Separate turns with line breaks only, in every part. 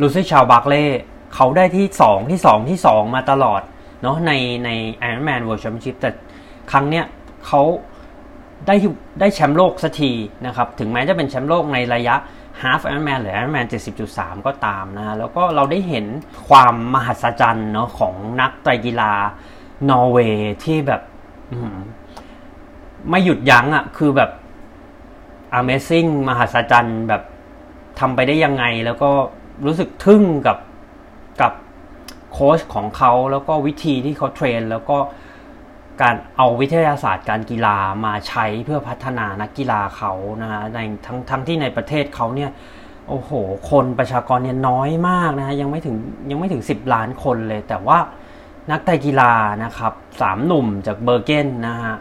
ลูซี่ชาวบาร์เล่เขาได้ที่ 2 ที่ 2 ที่ 2 มาตลอดเนาะในใน Iron Man World Championship แต่ครั้งเนี้ยเขาได้ได้แชมป์โลกสักทีนะครับ ถึงแม้จะเป็นแชมป์โลกในระยะ Half Ironman หรือ Ironman 70.3 ก็ตามนะฮะแล้วก็เราได้เห็นความมหัศจรรย์เนาะของนักไตรกีฬานอร์เวย์ที่แบบไม่หยุดยั้งอะ่ะคือแบบ Amazing มหัศจรรย์แบบทำไปได้ยังไงแล้วก็ รู้สึกทึ่งกับกับโค้ชของเขาแล้วก็วิธีที่เขาเทรน แล้วก็การเอาวิทยาศาสตร์การกีฬามาใช้เพื่อพัฒนานักกีฬาเขานะฮะในทั้งทั้งที่ในประเทศเขาเนี่ยโอ้โห คนประชากรเนี่ยน้อยมากนะฮะยังไม่ถึงยังไม่ถึง 10 ล้านคนเลย แต่ว่านักไตกีฬานะครับสามหนุ่มจากเบอร์เกนนะฮะ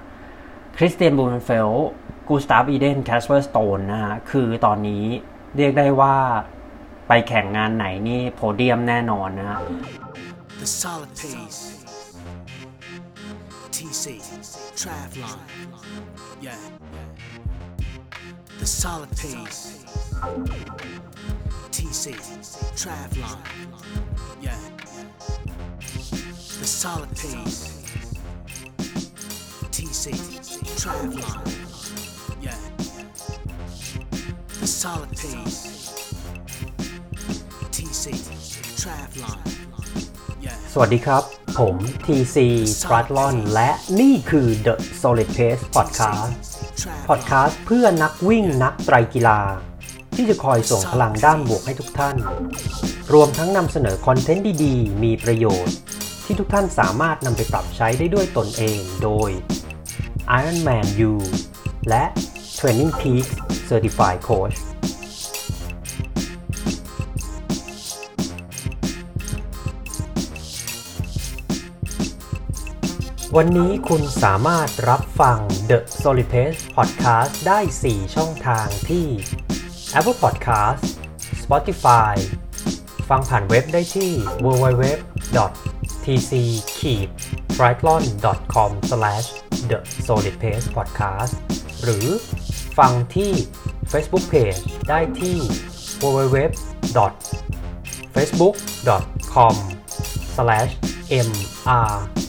คริสเตียนบูนเฟลกูสตาฟอีเดนแคสเปอร์สโตนนะฮะคือตอนนี้เรียกได้ว่า ไปแข่งงานไหนนี่โพเดียมแน่นอนนะฮะ The solid pace TC Travlon yeah The solid pace TC Travlon yeah The solid pace TC Travlon yeah The solid Pace สวัสดีครับ ผม TC t r a t l o n และนี่คือ The Solid Pace Podcast Podcast เพื่อนักวิ่งนักไตรกีฬา ที่จะคอยส่งพลังด้านบวกให้ทุกท่าน รวมทั้งนำเสนอคอนเทนต์ดีๆ มีประโยชน์ ที่ทุกท่านสามารถนำไปปรับใช้ได้ด้วยตนเองโดย Ironman U และ Training Peak Certified Coach วันนี้คุณสามารถรับฟัง The Solid Pace Podcast ได้ 4 ช่องทางที่ Apple Podcast Spotify ฟังผ่านเว็บได้ที่ www tc triathlon com the solid pace podcast หรือฟังที่ Facebook Page ได้ที่ www facebook com mr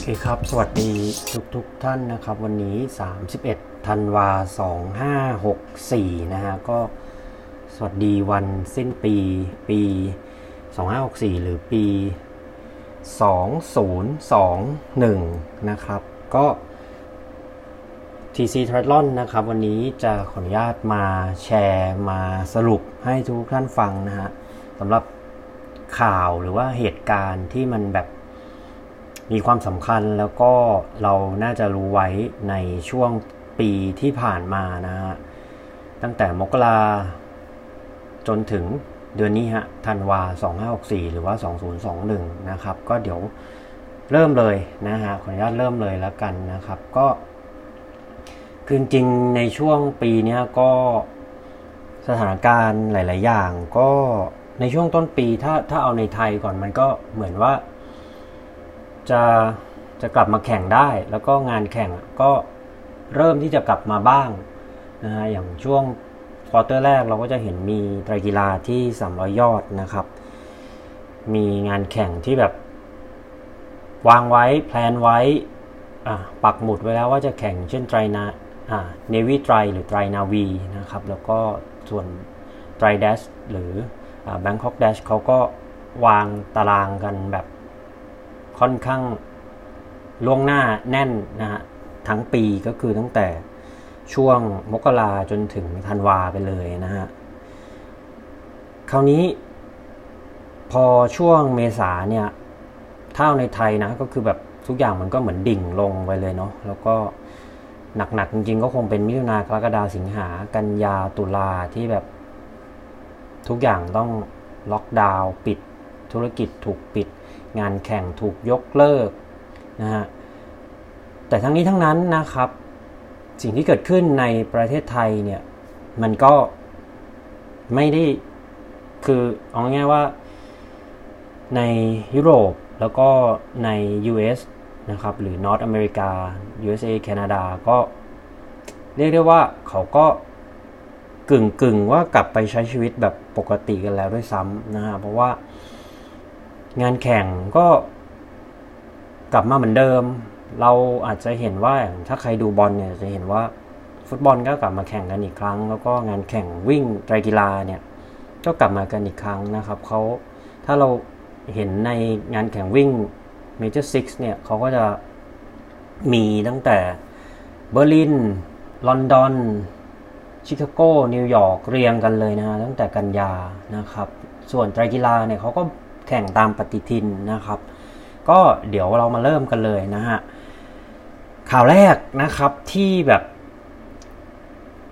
โอเครับ สวัสดีทุกทุกท่านนะครับ วันนี้ 31ธันวา2564 นะฮะ ก็สวัสดีวันสิ้นปีปี 2564 หรือปี 2021 นะครับ ก็ TC Triathlon นะครับ วันนี้จะขออนุญาตมาแชร์มาสรุปให้ทุกท่านฟังนะฮะสำหรับข่าวหรือว่าเหตุการณ์ที่มันแบบ มีความสำคัญแล้วก็เราน่าจะรู้ไว้ในช่วงปีที่ผ่านมานะฮะ ตั้งแต่มกราจนถึงเดือนนี้ฮะธันวา 2564 หรือว่า 2021 นะครับ ก็เดี๋ยวเริ่มเลยนะฮะ ขออนุญาตเริ่มเลยแล้วกันนะครับ ก็คือจริงในช่วงปีนี้ก็สถานการณ์หลาย ๆ อย่าง ก็ในช่วงต้นปีถ้าถ้าเอาในไทยก่อนมันก็เหมือนว่า จะจะกลับมาแข่งได้ แล้วก็งานแข่งก็เริ่มที่จะกลับมาบ้างนะฮะอย่างช่วง quarter แรกเราก็จะเห็นมีไตรกีฬาที่ 300 ยอดนะครับ มีงานแข่งที่แบบ วางไว้ plan ไว้ปักหมุดไว้แล้วว่าจะแข่งเช่นไตรนาเนวีไตรหรือไตรนาวีนะครับ แล้วก็ส่วนไตรเดชหรือแบงคอกเดชเขาก็วางตารางกันแบบ ค่อนข้างล่วงหน้าแน่นนะฮะทั้งปีก็คือตั้งแต่ช่วงมกราจนถึงธันวาไปเลยนะฮะคราวนี้พอช่วงเมษาเนี่ยเท่าในไทยนะก็คือแบบทุกอย่างมันก็เหมือนดิ่งลงไปเลยเนาะแล้วก็หนักๆจริงๆก็คงเป็นมิถุนากรกฎาสิงหากันยาตุลาที่แบบทุกอย่างต้องล็อกดาวน์ปิด ธุรกิจถูกปิด งานแข่งถูกยกเลิกนะฮะแต่ทั้งนี้ทั้งนั้นนะครับ สิ่งที่เกิดขึ้นในประเทศไทยเนี่ยมันก็ไม่ได้คือเอาง่ายว่าในยุโรปแล้วก็ใน US นะครับหรือ North America USA แคนาดาก็เรียกได้ว่าเขาก็กึ่งกึ่งว่ากลับไปใช้ชีวิตแบบปกติกันแล้วด้วยซ้ำนะฮะเพราะว่า งานแข่งก็กลับมาเหมือนเดิม เราอาจจะเห็นว่าถ้าใครดูบอลเนี่ยจะเห็นว่าฟุตบอลก็กลับมาแข่งกันอีกครั้ง แล้วก็งานแข่งวิ่งไตรกีฬาเนี่ยก็กลับมากันอีกครั้งนะครับเขาถ้าเราเห็นในงานแข่งวิ่ง Major Six เนี่ยเขาก็จะมีตั้งแต่เบอร์ลิน ลอนดอน ชิคาโก นิวยอร์ก เรียงกันเลยนะฮะตั้งแต่กันยานะครับ ส่วนไตรกีฬาเนี่ยเขาก็ แข่งตามปฏิทินนะครับ ก็เดี๋ยวเรามาเริ่มกันเลยนะฮะ ข่าวแรกนะครับที่แบบ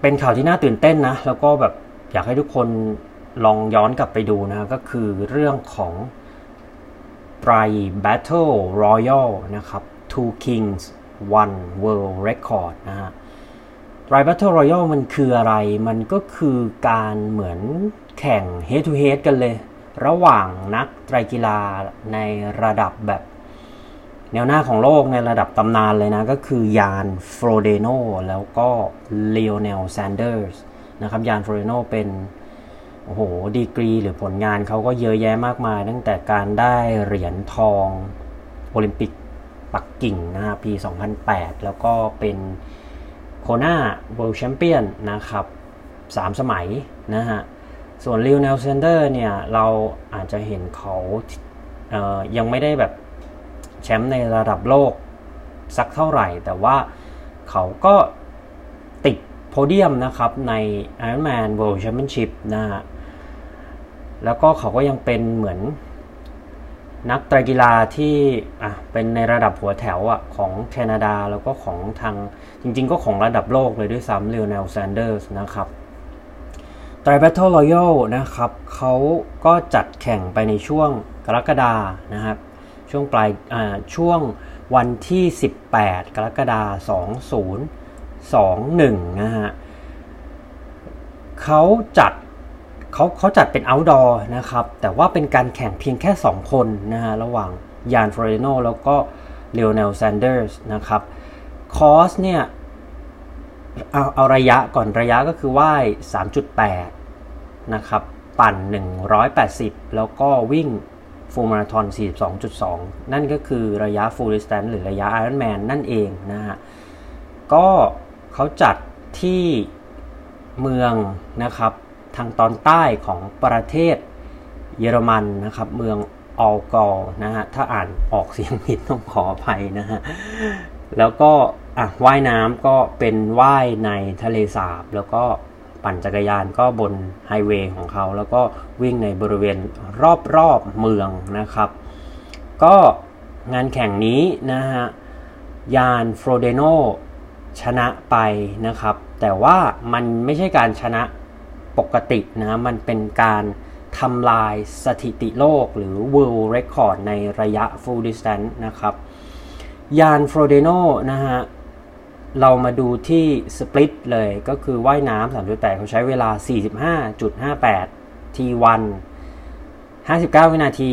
เป็นข่าวที่น่าตื่นเต้นนะ แล้วก็แบบอยากให้ทุกคนลองย้อนกลับไปดูนะก็คือเรื่องของไตร Battle Royal นะครับ Two Kings One World Record นะฮะไตร Battle Royal มันคืออะไร มันก็คือการเหมือนแข่ง head to head กันเลย ระหว่างนักไตรกีฬาในระดับแบบแนวหน้าของโลกในระดับตำนานเลยนะ ก็คือยานฟโรเดโนแล้วก็ไลโอเนลแซนเดอร์สนะครับยานฟโรเดโนเป็นโอ้โหดีกรีหรือผลงานเขาก็เยอะแยะมากมาย ตั้งแต่การได้เหรียญทองโอลิมปิกปักกิ่งนะฮะปี 2008 แล้วก็เป็นโคนา world champion นะครับ 3 สมัยนะฮะ ส่วนไลโอเนลแซนเดอร์สเนี่ย เราอาจจะเห็นเขาเยังไม่ได้แบบแชมป์ในระดับโลกสักเท่าไหร่ แต่ว่าเขาก็ติดโพเดียมนะครับใน Ironman World Championship นะฮะแล้วก็เขาก็ยังเป็นเหมือนนักไตรกีฬาที่อะเป็นในระดับหัวแถวอะของแคนาดาแล้วก็ของทางจริงๆ ก็ของระดับโลกเลยด้วยซ้ำเลโอเนลแซนเดอร์สนะครับ Tri Battle Royale นะครับเขาก็จัดแข่งไปในช่วงกรกฎานะครับ ช่วงปลายอ่าช่วงวันที่ 18 กรกฎาคม2021 นะฮะเขาจัดเขาเขาจัดเป็น outdoor นะครับ แต่ว่าเป็นการแข่งเพียงแค่ 2 คนนะฮะ ระหว่างยานฟรอเดโนแล้วก็เลโอเนลแซนเดอร์สนะครับ คอสเนี่ย เอาเอาระยะก่อนระยะก็คือว่าย3.8 นะครับ ปั่น 180 แล้วก็วิ่ง full marathon 42.2 นั่นก็คือระยะ full distance หรือระยะไอรอนแมนนั่นเองนะฮะ ก็เขาจัดที่เมืองนะครับ ทางตอนใต้ของประเทศเยอรมันนะครับ เมือง Allgäu นะฮะ ถ้าอ่านออกเสียงผิดต้องขออภัยนะฮะ แล้วก็อะว่ายน้ำก็เป็นว่ายในทะเลสาบ แล้วก็ ปั่นจักรยานก็บนไฮเวย์ของเขา แล้วก็วิ่งในบริเวณรอบๆเมืองนะครับ ก็งานแข่งนี้นะฮะยานฟรเดโนชนะไปนะครับ แต่ว่ามันไม่ใช่การชนะปกตินะ มันเป็นการทำลายสถิติโลกหรือ World Record ในระยะ Full Distance นะครับ ยานฟรเดโนนะฮะ เรามาดูที่สปลิตเลยก็คือว่ายน้ำ3.8 เขาใช้เวลา 45.58 T1 59 วินาที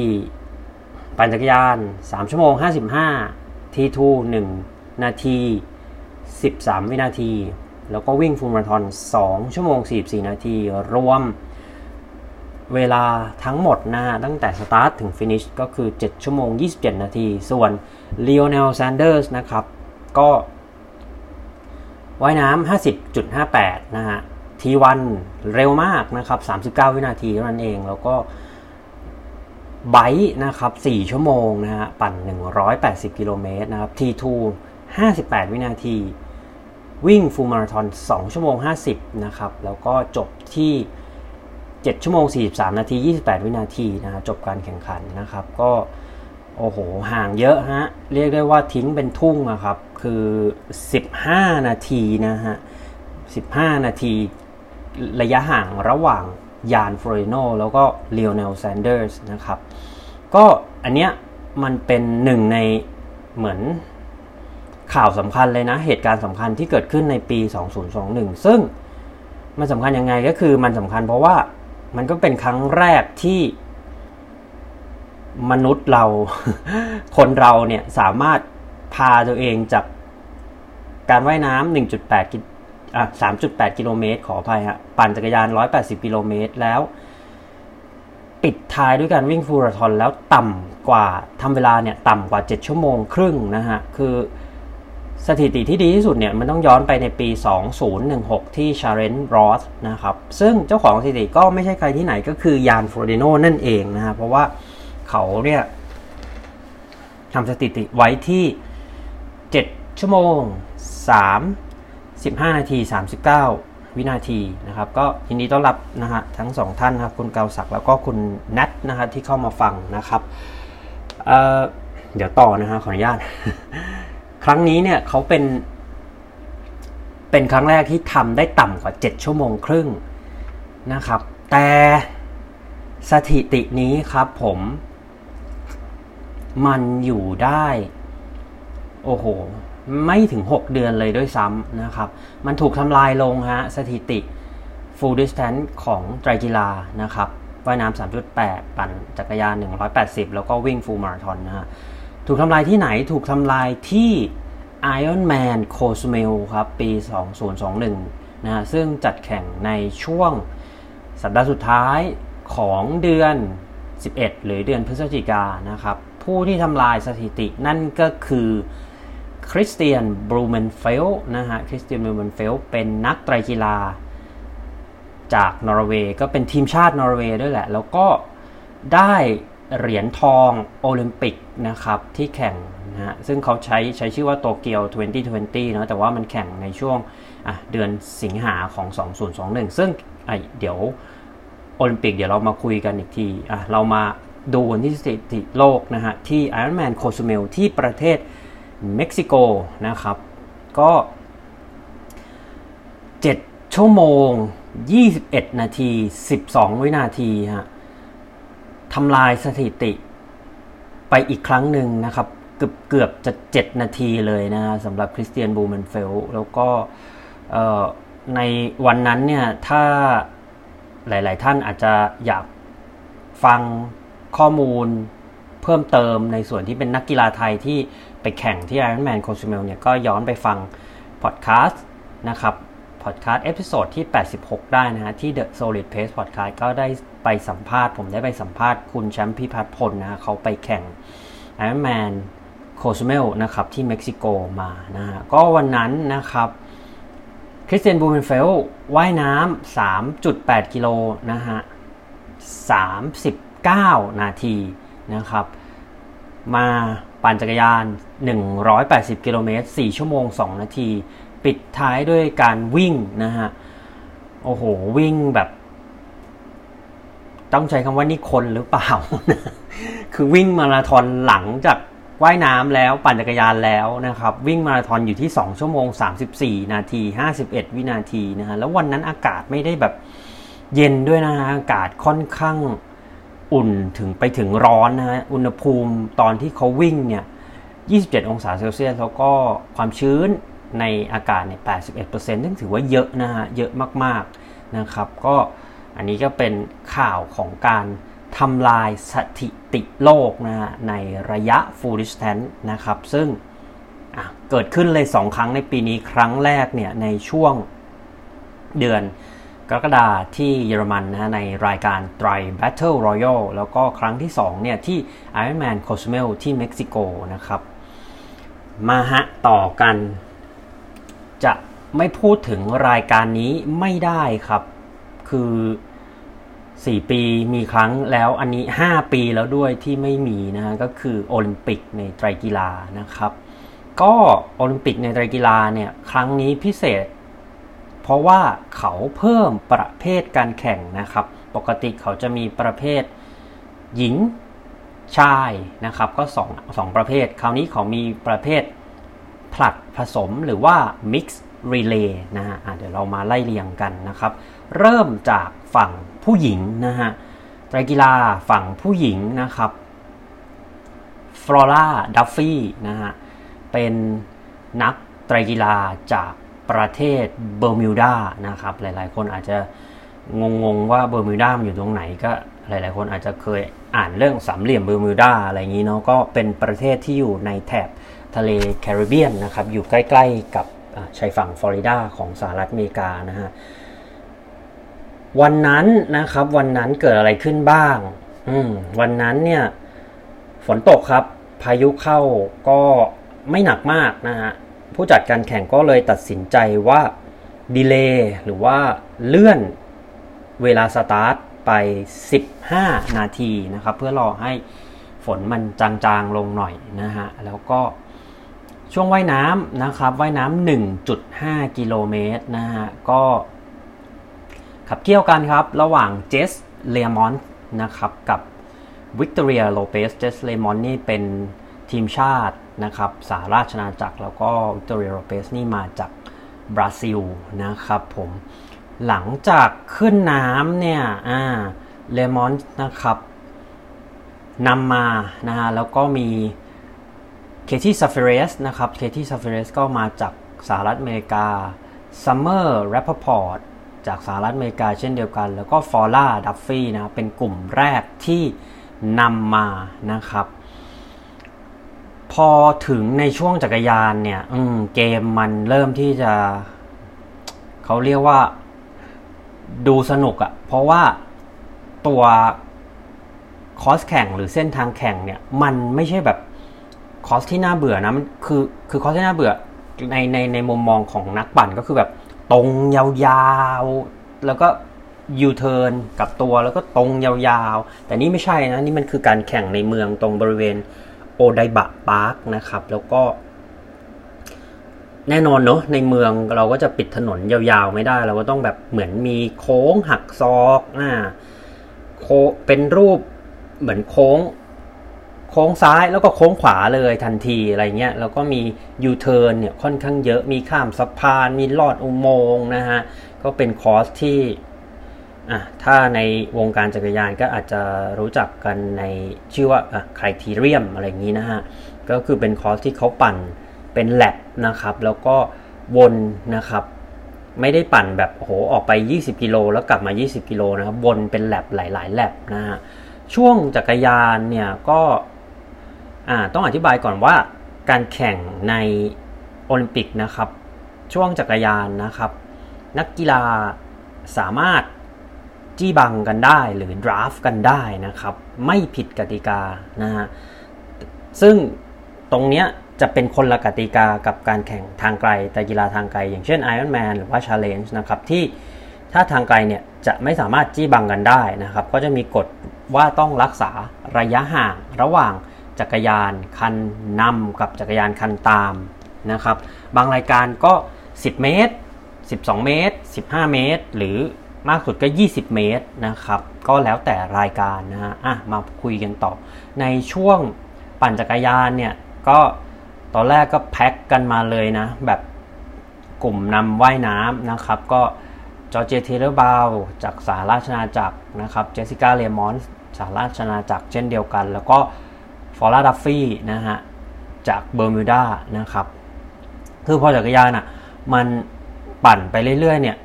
ปั่นจักรยาน 3 ชั่วโมง 55 T2 1 นาที 13 วินาที แล้วก็วิ่งฟูลมาราธอน 2 ชั่วโมง 44 นาที รวมเวลาทั้งหมดนะตั้งแต่สตาร์ทถึง finish ก็คือ 7 ชั่วโมง 27 นาที ส่วนเลโอเนลแซนเดอร์สนะครับ ก็ ว่ายน้ำ50.58 นะฮะ T1เร็วมากนะครับ 39 วินาทีเท่านั้นเอง แล้วก็ bike นะครับ 4 ชั่วโมงนะฮะ ปั่น 180 กิโลเมตรนะครับ T2 58 วินาที วิ่ง full marathon 2 ชั่วโมง 50 นะครับ แล้วก็จบที่ 7 ชั่วโมง 43 นาที 28 วินาทีนะฮะ จบการแข่งขันนะครับ ก็ โอ้โห ห่างเยอะฮะ เรียกได้ว่าทิ้งเป็นทุ่งนะครับ คือ 15 นาทีนะฮะ 15 นาทีระยะห่างระหว่างยานฟรอเดโนแล้วก็เลโอเนลแซนเดอร์สนะครับ ก็อันเนี้ยมันเป็นหนึ่งในเหมือนข่าวสำคัญเลยนะ เหตุการณ์สำคัญที่เกิดขึ้นในปี 2021 ซึ่งมันสำคัญยังไงก็คือมันสำคัญเพราะว่ามันก็เป็นครั้งแรกที่มนุษย์เราคนเราเนี่ยสามารถ พาตัวเองจากการว่ายน้ำ1.8กิอะ3.8 กิโลเมตร ขออภัยฮะ ปั่นจักรยาน 180 กิโลเมตร แล้วปิดท้ายด้วยการวิ่งฟูลาราธอนแล้วต่ำกว่าทำเวลาเนี่ยต่ำกว่า 7 ชั่วโมงครึ่งนะฮะ คือสถิติที่ดีที่สุดเนี่ยมันต้องย้อนไปในปี 2016 ที่ Challenge Roth นะครับ ซึ่งเจ้าของสถิติก็ไม่ใช่ใครที่ไหนก็คือยานฟรอเดโนนั่นเองนะฮะ เพราะว่าเขาเนี่ยทำสถิติไว้ที่ ชั่วโมง 3 15 นาที 39 วินาทีนะครับ ก็ยินดีต้อนรับนะฮะทั้งสองท่านนะครับคุณเกาศักดิ์แล้วก็คุณแนทนะฮะที่เข้ามาฟังนะครับเเดี๋ยวต่อนะฮะขออนุญาต ครั้งนี้เนี่ยเขาเป็น เป็นครั้งแรกที่ทำได้ต่ำกว่า 7 ชั่วโมงครึ่งนะครับ แต่สถิตินี้ครับผมมันอยู่ได้ โอ้โห ไม่ถึง 6 เดือนเลยด้วยซ้ำนะครับ มันถูกทำลายลงฮะสถิติ full distance ของไตรกีฬานะครับว่ายน้ำ3.8 ปั่นจักรยาน 180 แล้วก็วิ่ง full marathon นะฮะถูกทำลายที่ไหนถูกทำลายที่ Ironman Cozumel ครับปี 2021นะฮะซึ่งจัดแข่งในช่วงสัปดาห์สุดท้ายของเดือน 11 หรือเดือนพฤศจิกานะครับผู้ที่ทำลายสถิตินั่นก็คือ คริสเตียนบลูเมนเฟลนะฮะคริสเตียนบลูเมนเฟลเป็นนักไตรกีฬาจากนอร์เวย์ก็เป็นทีมชาตินอร์เวย์ด้วยแหละ แล้วก็ได้เหรียญทองโอลิมปิกนะครับที่แข่งนะฮะซึ่งเขาใช้ใช้ชื่อว่าโตเกียว 2020นะแต่ว่ามันแข่งในช่วงเดือนสิงหาของ 2021 ซึ่งเดี๋ยวโอลิมปิกเดี๋ยวเรามาคุยกันอีกทีอะเรามาดูวันที่สถิติโลกนะฮะที่ Ironman Cozumel ที่ประเทศ เม็กซิโกนะครับ ก็ 7 ชั่วโมง 21 นาที 12 วินาทีฮะทำลายสถิติไปอีกครั้งหนึ่งนะครับเกือบเกือบจะ 7 นาทีเลยนะฮะสำหรับคริสเตียนบูมนเฟลแล้วก็ในวันนั้นเนี่ยถ้าหลาย ๆ ท่านอาจจะอยากฟังข้อมูลเพิ่มเติมในส่วนที่เป็นนักกีฬาไทยที่ ไปแข่งที่ Ironman c o s u m e l เนี่ยก็ย้อนไปฟังพอดแคสต์นะครับพอดแคสต์ episode ที่ 86 ได้นะฮะ ที่ The Solid Pace Podcast ก็ได้ไปสัมภาษณ์ ผมได้ไปสัมภาษณ์คุณแชมป์พิพัฒน์พลนะ เขาไปแข่ง Ironman c o s u m e l นะครับ ที่เม็กซิโกมานะฮะ ก็วันนั้นนะครับคริสเตียนบลูเมนเฟลว่ายน้ำ 3.8 กิโลนะฮะ 39 นาทีนะครับ มา ปั่นจักรยาน 180 กิโลเมตร 4 ชั่วโมง 2 นาที ปิดท้ายด้วยการวิ่งนะฮะ โอ้โห วิ่งแบบ ต้องใช้คำว่านี่คนหรือเปล่า คือวิ่งมาราธอนหลังจากว่ายน้ำแล้วปั่นจักรยานแล้วนะครับ วิ่งมาราธอนอยู่ที่ 2 ชั่วโมง 34 นาที 51 วินาทีนะฮะ แล้ววันนั้นอากาศไม่ได้แบบเย็นด้วยนะฮะ อากาศค่อนข้าง อุ่นถึงไปถึงร้อนนะฮะอุณหภูมิตอนที่เขาวิ่งเนี่ย 27 องศาเซลเซียสแล้วก็ความชื้นในอากาศเนี่ย 81%ซึ่งถือว่าเยอะนะฮะ เยอะมากๆนะครับ ก็อันนี้ก็เป็นข่าวของการทำลายสถิติโลกนะฮะ ในระยะ full distance นะครับ ซึ่งเกิดขึ้นเลย 2 ครั้งในปีนี้ครั้งแรกเนี่ย ในช่วงเดือน กรกฎาที่เยอรมันนะในรายการ Tri Battle Royal แล้วก็ครั้งที่2เนี่ยที่ Ironman Cozumel ที่เม็กซิโกนะครับ มาฮะต่อกัน จะไม่พูดถึงรายการนี้ไม่ได้ครับ คือ 4 ปีมีครั้งแล้วอันนี้ 5 ปีแล้วด้วยที่ไม่มีนะฮะก็คือโอลิมปิกในไตรกีฬานะครับ ก็โอลิมปิกในไตรกีฬาเนี่ยครั้งนี้พิเศษ เพราะว่าเขาเพิ่มประเภทการแข่งนะครับ ปกติเขาจะมีประเภทหญิงชายนะครับ ก็2 2ประเภท คราวนี้เขามีประเภทผลัดผสมหรือว่า mix relay นะฮะเดี๋ยวเรามาไล่เรียงกันนะครับ เริ่มจากฝั่งผู้หญิงนะฮะไตรกีฬาฝั่งผู้หญิงนะครับฟลอร่าดัฟฟี่นะฮะเป็นนักไตรกีฬาจาก ประเทศเบอร์มิวดานะครับ หลายๆ คนอาจจะงงๆว่าเบอร์มิวดามันอยู่ตรงไหนก็หลายๆ คนอาจจะเคยอ่านเรื่องสามเหลี่ยมเบอร์มิวดาอะไรอย่างนี้เนาะก็เป็นประเทศที่อยู่ในแถบทะเลแคริบเบียนนะครับ อยู่ใกล้ๆกับชายฝั่งฟลอริดาของสหรัฐอเมริกานะฮะวันนั้นนะครับวันนั้นเกิดอะไรขึ้นบ้างอืมวันนั้นเนี่ยฝนตกครับพายุเข้าก็ไม่หนักมากนะฮะ ผู้จัดการแข่งก็เลยตัดสินใจว่าดีเลย์หรือว่าเลื่อนเวลาสตาร์ทไป 15 นาทีนะครับ เพื่อรอให้ฝนมันจางๆลงหน่อยนะฮะ แล้วก็ช่วงว่ายน้ำนะครับ ว่ายน้ำ1.5 กิโลเมตรนะฮะ ก็ขับเคี่ยวกันครับ ระหว่างเจสเลมอนนะครับ กับวิกตอเรียโลเปสเจสเลมอนนี่เป็นทีมชาติ นะครับสหราชอาณาจักรแล้วก็วิกตอเรียโลเปสนี่มาจากบราซิลนะครับผมหลังจากขึ้นน้ำเนี่ยอ่าเลมอนนะครับนำมานะฮะแล้วก็มีเคที่ซาฟเรสนะครับเคที่ซาฟเรสก็มาจากสหรัฐอเมริกาซัมเมอร์แรปพอร์ตจากสหรัฐอเมริกาเช่นเดียวกัน แล้วก็ฟลอร่าดัฟฟี่นะเป็นกลุ่มแรกที่นำมานะครับ พอถึงในช่วงจักรยานเนี่ยเกมมันเริ่มที่จะ เขาเรียกว่า ดูสนุกอะเพราะว่าตัวคอสแข่งหรือเส้นทางแข่งเนี่ย มันไม่ใช่แบบคอสที่น่าเบื่อนะมันคือคือคอสที่น่าเบื่อในในในมุมมองของนักปั่นก็คือแบบ ตรงยาวๆ แล้วก็ยูเทิร์น กลับตัวแล้วก็ตรงยาวๆ แต่นี่ไม่ใช่นะ นี่มันคือการแข่งในเมืองตรงบริเวณ โอไดบะ Park นะครับ แล้วก็ แน่นอนเนาะในเมืองเราก็จะปิดถนนยาวๆไม่ได้ เราก็ต้องแบบเหมือนมีโค้งหักศอกอ่าโค้งเป็นรูปเหมือนโค้ง โค้งซ้ายแล้วก็โค้งขวาเลยทันทีอะไรเงี้ยแล้วก็มียูเทิร์นเนี่ยค่อนข้างเยอะมีข้ามสะพาน มีลอดอุโมงค์นะฮะก็เป็นคอร์สที่ อะถ้าในวงการจักรยานก็อาจจะรู้จักกันในชื่อว่าอะไครทีเรียมอะไรอย่างนี้นะฮะ ก็คือเป็นคอร์สที่เขาปั่นเป็น lap นะครับ แล้วก็วนนะครับ ไม่ได้ปั่นแบบโหออกไป 20 กิโลแล้วกลับมา 20 กิโลนะครับวนเป็น lap หลายๆ lap นะฮะช่วงจักรยานเนี่ยก็ต้องอธิบายก่อนว่าการแข่งในโอลิมปิกนะครับ ช่วงจักรยานนะครับ นักกีฬาสามารถ จี้บังกันได้หรือ draft กันได้นะครับ ไม่ผิดกติกานะฮะซึ่งตรงเนี้ยจะเป็นคนละกติกากับการแข่งทางไกล แต่กีฬาทางไกล อย่างเช่น Ironman หรือว่า Challenge นะครับที่ถ้าทางไกลเนี่ยจะไม่สามารถจี้บังกันได้นะครับ ก็จะมีกฎว่าต้องรักษาระยะห่างระหว่างจักรยานคันนำกับจักรยานคันตามนะครับ บางรายการก็ 10 เมตร 12 เมตร 15 เมตร หรือ มากสุดก็ 20 เมตรนะครับ ก็แล้วแต่รายการนะฮะอะมาคุยกันต่อ ในช่วงปั่นจักรยานเนี่ย ก็ตอนแรกก็แพ็คกันมาเลยนะ แบบกลุ่มนำว่ายน้ำนะครับ ก็จอร์เจียเทย์เลอร์บราวน์จากสหราชอาณาจักรนะครับเจสสิก้าเลียร์มอนธ์สหราชอาณาจักรเช่นเดียวกัน แล้วก็ฟลอร่าดัฟฟี่นะฮะจากเบอร์มิวดานะครับ คือพอจักรยานอะมันปั่นไปเรื่อยๆเนี่ย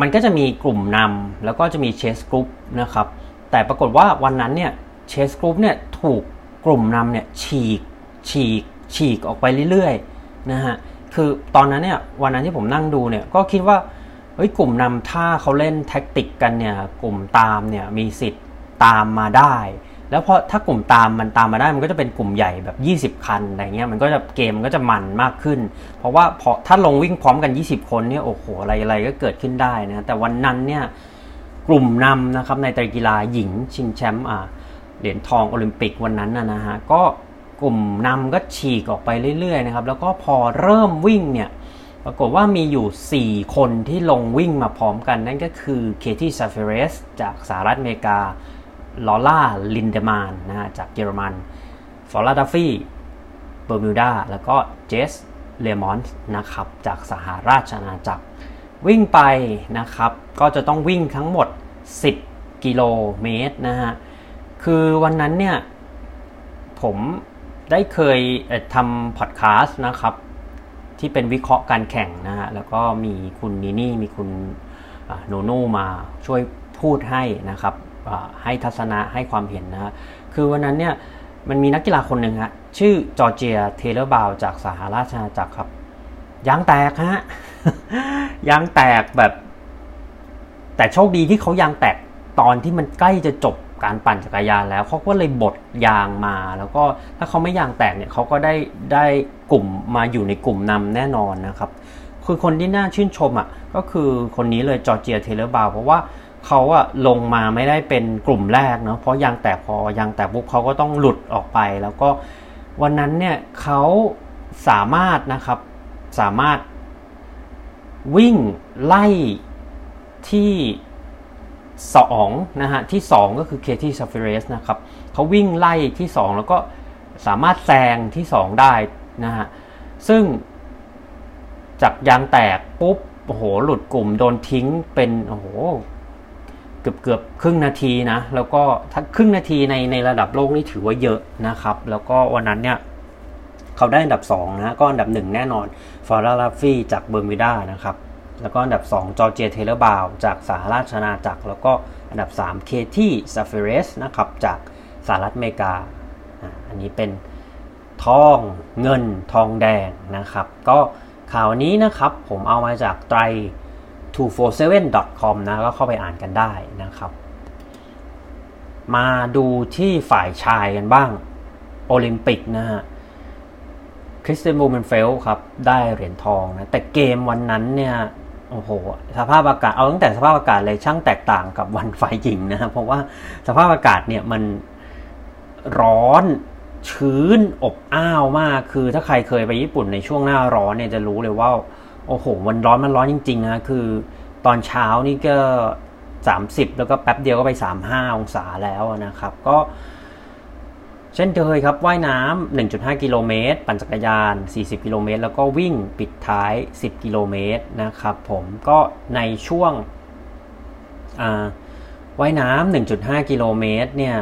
มันก็จะมีกลุ่มนำแล้วก็จะมี chase group นะครับ แต่ปรากฏว่าวันนั้นเนี่ย chase group เนี่ยถูกกลุ่มนำเนี่ยฉีกฉีกฉีกออกไปเรื่อยๆนะฮะคือตอนนั้นเนี่ยวันนั้นที่ผมนั่งดูเนี่ยก็คิดว่าเฮ้ยกลุ่มนำถ้าเขาเล่น tactic กันเนี่ยกลุ่มตามเนี่ยมีสิทธิ์ตามมาได้ แล้วพอถ้ากลุ่มตามมันตามมาได้มันก็จะเป็นกลุ่มใหญ่แบบ 20 คันอะไรเงี้ยมันก็จะเกมก็จะมันมากขึ้น เพราะว่าพอถ้าลงวิ่งพร้อมกัน 20 คนเนี่ยโอ้โหอะไรอะไรก็เกิดขึ้นได้นะแต่วันนั้นเนี่ยกลุ่มนำนะครับในไตรกีฬาหญิงชิงแชมป์เหรียญทองโอลิมปิกวันนั้นนะฮะก็กลุ่มนำก็ฉีกออกไปเรื่อยๆนะครับแล้วก็พอเริ่มวิ่งเนี่ยปรากฏว่ามีอยู่ 4 คนที่ลงวิ่งมาพร้อมกัน นั่นก็คือเคที่ซาเฟเรสจากสหรัฐอเมริกา ลอร่าลินเดมันน์นะฮะจากเยอรมันฟลอร่าดัฟฟี่เบอร์มิวดาแล้วก็เจสเลียร์มอนธ์นะครับจากสหราชอาณาจักร วิ่งไปนะครับ ก็จะต้องวิ่งทั้งหมด 10 กิโลเมตรนะฮะ คือวันนั้นเนี่ย ผมได้เคยทำพอดแคสต์นะครับ ที่เป็นวิเคราะห์การแข่งนะฮะ แล้วก็มีคุณนีนี่ มีคุณโนโน่มาช่วยพูดให้นะครับ ให้ทัศนะให้ความเห็นนะฮะคือวันนั้นเนี่ยมันมีนักกีฬาคนหนึ่งฮะชื่อจอร์เจียเทย์เลอร์บราวน์จากสหราชอาณาจักรครับยางแตกฮะยางแตกแบบ แต่โชคดีที่เขายางแตกตอนที่มันใกล้จะจบการปั่นจักรยานแล้วเขาก็เลยบดยางมา แล้วก็ถ้าเขาไม่ยางแตกเนี่ยเขาก็ได้ได้กลุ่มมาอยู่ในกลุ่มนำแน่นอนนะครับ คือคนที่น่าชื่นชมอ่ะก็คือคนนี้เลยจอร์เจียเทย์เลอร์บราวน์เพราะว่า เขาอะลงมาไม่ได้เป็นกลุ่มแรกเนาะเพราะยางแตกพอยางแตกปุ๊บเขาก็ต้องหลุดออกไป แล้วก็วันนั้นเนี่ยเขาสามารถนะครับสามารถวิ่งไล่ที่สองนะฮะที่ 2 ก็คือเคที่ซาเฟเรสนะครับเขาวิ่งไล่ที่ 2 แล้วก็สามารถแซงที่ 2 ได้นะฮะซึ่งจากยางแตกปุ๊บโอ้โหหลุดกลุ่มโดนทิ้งเป็นโอ้โห เกือบเกือบครึ่งนาทีนะ แล้วก็ถ้าครึ่งนาทีในในระดับโลกนี่ถือว่าเยอะนะครับ แล้วก็วันนั้นเนี่ยเขาได้อันดับ2นะก็อันดับ 1 แน่นอนฟลอร่าดัฟฟี่จากเบอร์มิวดานะครับแล้วก็อันดับ 2 จอร์เจียเทย์เลอร์บราวน์จากสหราชอาณาจักร แล้วก็อันดับ 3 เคที่ซาเฟเรสนะครับจากสหรัฐอเมริกา อันนี้เป็นทองเงินทองแดงนะครับ ก็ข่าวนี้นะครับผมเอามาจากไตร 247.com นะก็เข้าไปอ่านกันได้นะครับ มาดูที่ฝ่ายชายกันบ้างโอลิมปิกนะฮะคริสเตียนบลูเมนเฟลครับ ได้เหรียญทองนะ แต่เกมวันนั้นเนี่ยโอ้โห สภาพอากาศเอาตั้งแต่สภาพอากาศเลยช่างแตกต่างกับวันฝ่ายหญิงนะครับเพราะว่าสภาพอากาศเนี่ยมันร้อนชื้นอบอ้าวมาก คือถ้าใครเคยไปญี่ปุ่นในช่วงหน้าร้อนเนี่ยจะรู้เลยว่า โอ้โหมันร้อนมันร้อนจริงๆนะคือ ตอนเช้านี่ก็ 30 แล้วก็แป๊บเดียวก็ไป 35 องศาแล้วนะครับ ก็ เช่นเคยครับว่ายน้ำ1.5 กิโลเมตร ปั่นจักรยาน 40 กิโลเมตร แล้วก็วิ่งปิดท้าย 10 กิโลเมตรนะครับผมก็ในช่วงว่ายน้ำ1.5 กิโลเมตรเนี่ย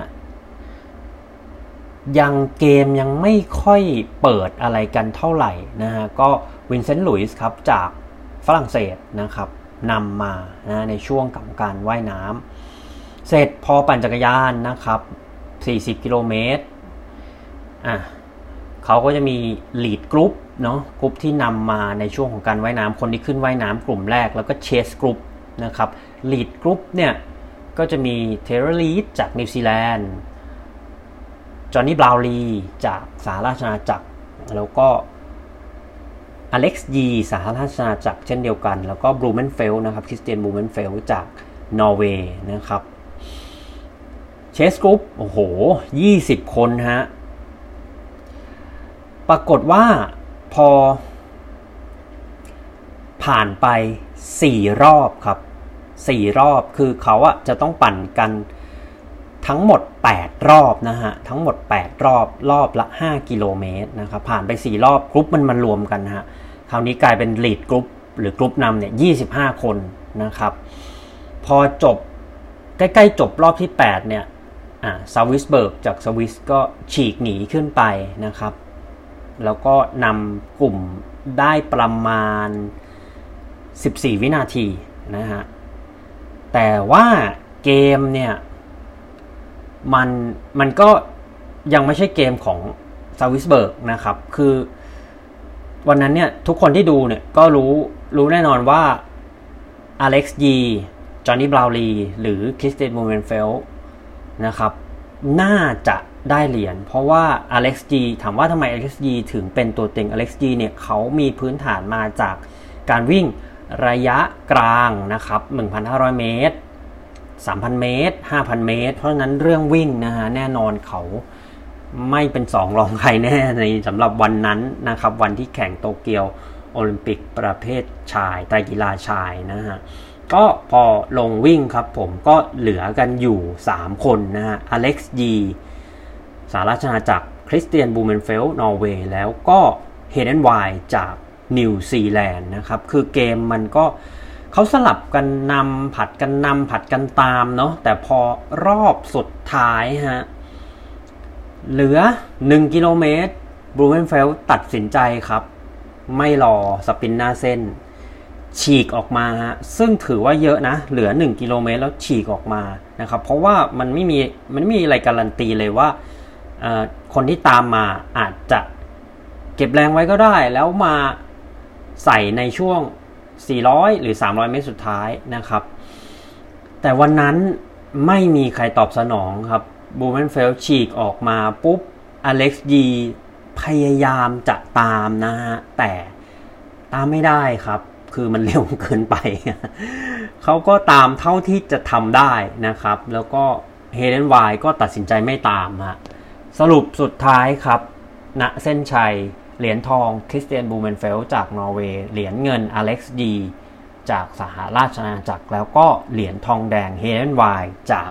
ยังเกมยังไม่ค่อยเปิดอะไรกันเท่าไหร่นะฮะก็ วินเซนต์ลุยส์ครับจากฝรั่งเศสนะครับนำมานะในช่วงกับการว่ายน้ำเสร็จพอปั่นจักรยานนะครับ 40 กิโลเมตรอะเขาก็จะมี lead groupเนาะกรุ๊ปที่นำมาในช่วงของการว่ายน้ำคนที่ขึ้นว่ายน้ำกลุ่มแรกแล้วก็ chase group นะครับ lead group เนี่ยก็จะมีเทย์เลอร์รีดจากนิวซีแลนด์จอนนี่บราวน์ลีจากสหราชอาณาจักร แล้วก็ อเล็กซ์ยีสหราชอาณาจักรเช่นเดียวกัน แล้วก็บลูเมนเฟลนะครับคริสเตียนบลูเมนเฟลจากนอร์เวย์นะครับ chase group โอ้โห 20 คนฮะ ปรากฏว่าพอ ผ่านไป 4 รอบครับ 4 รอบคือเขาอะจะต้องปั่นกันทั้งหมด 8 รอบนะฮะ ทั้งหมด 8 รอบรอบละ 5 กิโลเมตรนะครับ ผ่านไป 4 รอบกรุ๊ปมันมารวมกันฮะ คราวนี้กลายเป็น lead group หรือกรุ๊ปนำเนี่ย25คนนะครับ พอจบใกล้ๆจบรอบที่ 8 เนี่ยอ่าซาวิสเบิร์กจากสวิสก็ฉีกหนีขึ้นไปนะครับ แล้วก็นำกลุ่มได้ประมาณ 14 วินาทีนะฮะ แต่ว่าเกมเนี่ยมันมันก็ยังไม่ใช่เกมของซาวิสเบิร์กนะครับ คือ วันนั้นเนี่ยทุกคนที่ดูเนี่ยก็รู้รู้แน่นอนว่า Alex Yee จอห์นนี่บราวน์ลีหรือคริสเตียนบลูเมนเฟลต์นะครับน่าจะได้เหรียญเพราะว่า Alex Yee ถามว่าทำไม Alex Yee ถึงเป็นตัวเต็ง Alex Yee เนี่ยเขามีพื้นฐานมาจากการวิ่งระยะกลางนะครับ 1,500 เมตร 3,000 เมตร 5,000 เมตร เพราะฉะนั้นเรื่องวิ่งนะฮะแน่นอนเขา ไม่เป็นสองรองใครแน่ในสำหรับวันนั้นนะครับ วันที่แข่งโตเกียวโอลิมปิกประเภทชายไตรกีฬาชายนะฮะก็พอลงวิ่งครับผมก็เหลือกันอยู่ 3 คนนะฮะ Alex Yee สหราชอาณาจักรคริสเตียนบลูเมนเฟลต์นอร์เวย์แล้วก็เฮย์เดนไวลด์จากนิวซีแลนด์นะครับ คือเกมมันก็เขาสลับกันนำผัดกันนำผัดกันตามเนาะแต่พอรอบสุดท้ายฮะ เหลือ 1 กิโลเมตรบลูเมนเฟลต์ตัดสินใจครับ ไม่รอ sprint หน้าเส้น ฉีกออกมาฮะซึ่งถือว่าเยอะนะ เหลือ 1 กิโลเมตรแล้วฉีกออกมานะครับ เพราะว่ามันไม่มีมันไม่มีอะไรการันตีเลยว่า คนที่ตามมาอาจจะเก็บแรงไว้ก็ได้ แล้วมาใส่ในช่วง 400 หรือ 300 เมตรสุดท้ายนะครับ แต่วันนั้นไม่มีใครตอบสนองครับ บลูเมนเฟลต์ฉีกออกมาปุ๊บ Alex Yee พยายามจะตามนะฮะ แต่ตามไม่ได้ครับ คือมันเร็วเกินไป เขาก็ตามเท่าที่จะทำได้นะครับ แล้วก็เฮย์เดนไวลด์ก็ตัดสินใจไม่ตามฮะ สรุปสุดท้ายครับณเส้นชัย เหรียญทองคริสเตียนบลูเมนเฟลต์จากนอร์เวย์ เหรียญเงิน Alex Yeeจากสหราชอาณาจักร แล้วก็เหรียญทองแดงเฮเดนไวจาก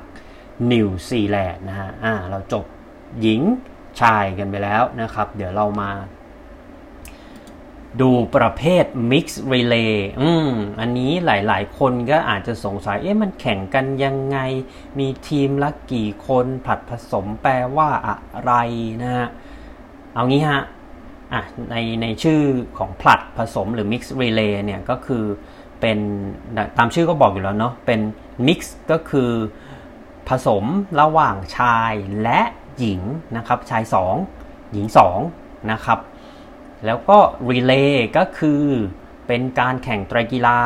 นิวซีแลนด์นะฮะอ่าเราจบหญิงชายกันไปแล้วนะครับ เดี๋ยวเรามา ดูประเภท Mix Relay อืมอันนี้หลายๆ คนก็อาจจะสงสัย เอ๊ะมันแข่งกันยังไง มีทีมละกี่คนผัดผสมแปลว่าอะไรนะฮะ เอางี้ฮะอะในในชื่อของผลัดผสมหรือ Mix Relay เนี่ยก็คือเป็นตามชื่อก็บอกอยู่แล้วเนาะเป็น Mix ก็คือ ผสมระหว่างชายและหญิงนะครับ ชาย 2 หญิง 2 นะครับ แล้วก็รีเลย์ก็คือเป็นการแข่งไตรกีฬา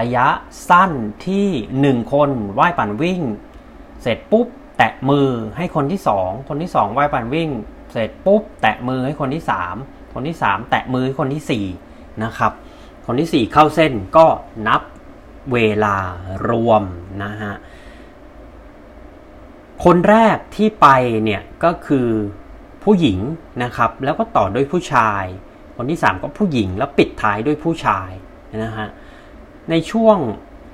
ระยะสั้นที่ 1 คนว่ายปั่นวิ่ง เสร็จปุ๊บ แตะมือให้คนที่ 2 คนที่ 2 ว่ายปั่นวิ่ง เสร็จปุ๊บ แตะมือให้คนที่ 3 คนที่ 3 แตะมือให้คนที่ 4 นะครับ คนที่ 4 เข้าเส้นก็นับเวลารวมนะฮะ คนแรกที่ไปเนี่ยก็คือผู้หญิงนะครับ แล้วก็ต่อด้วยผู้ชาย คนที่ 3 ก็ผู้หญิงแล้วปิดท้ายด้วยผู้ชายนะฮะในช่วง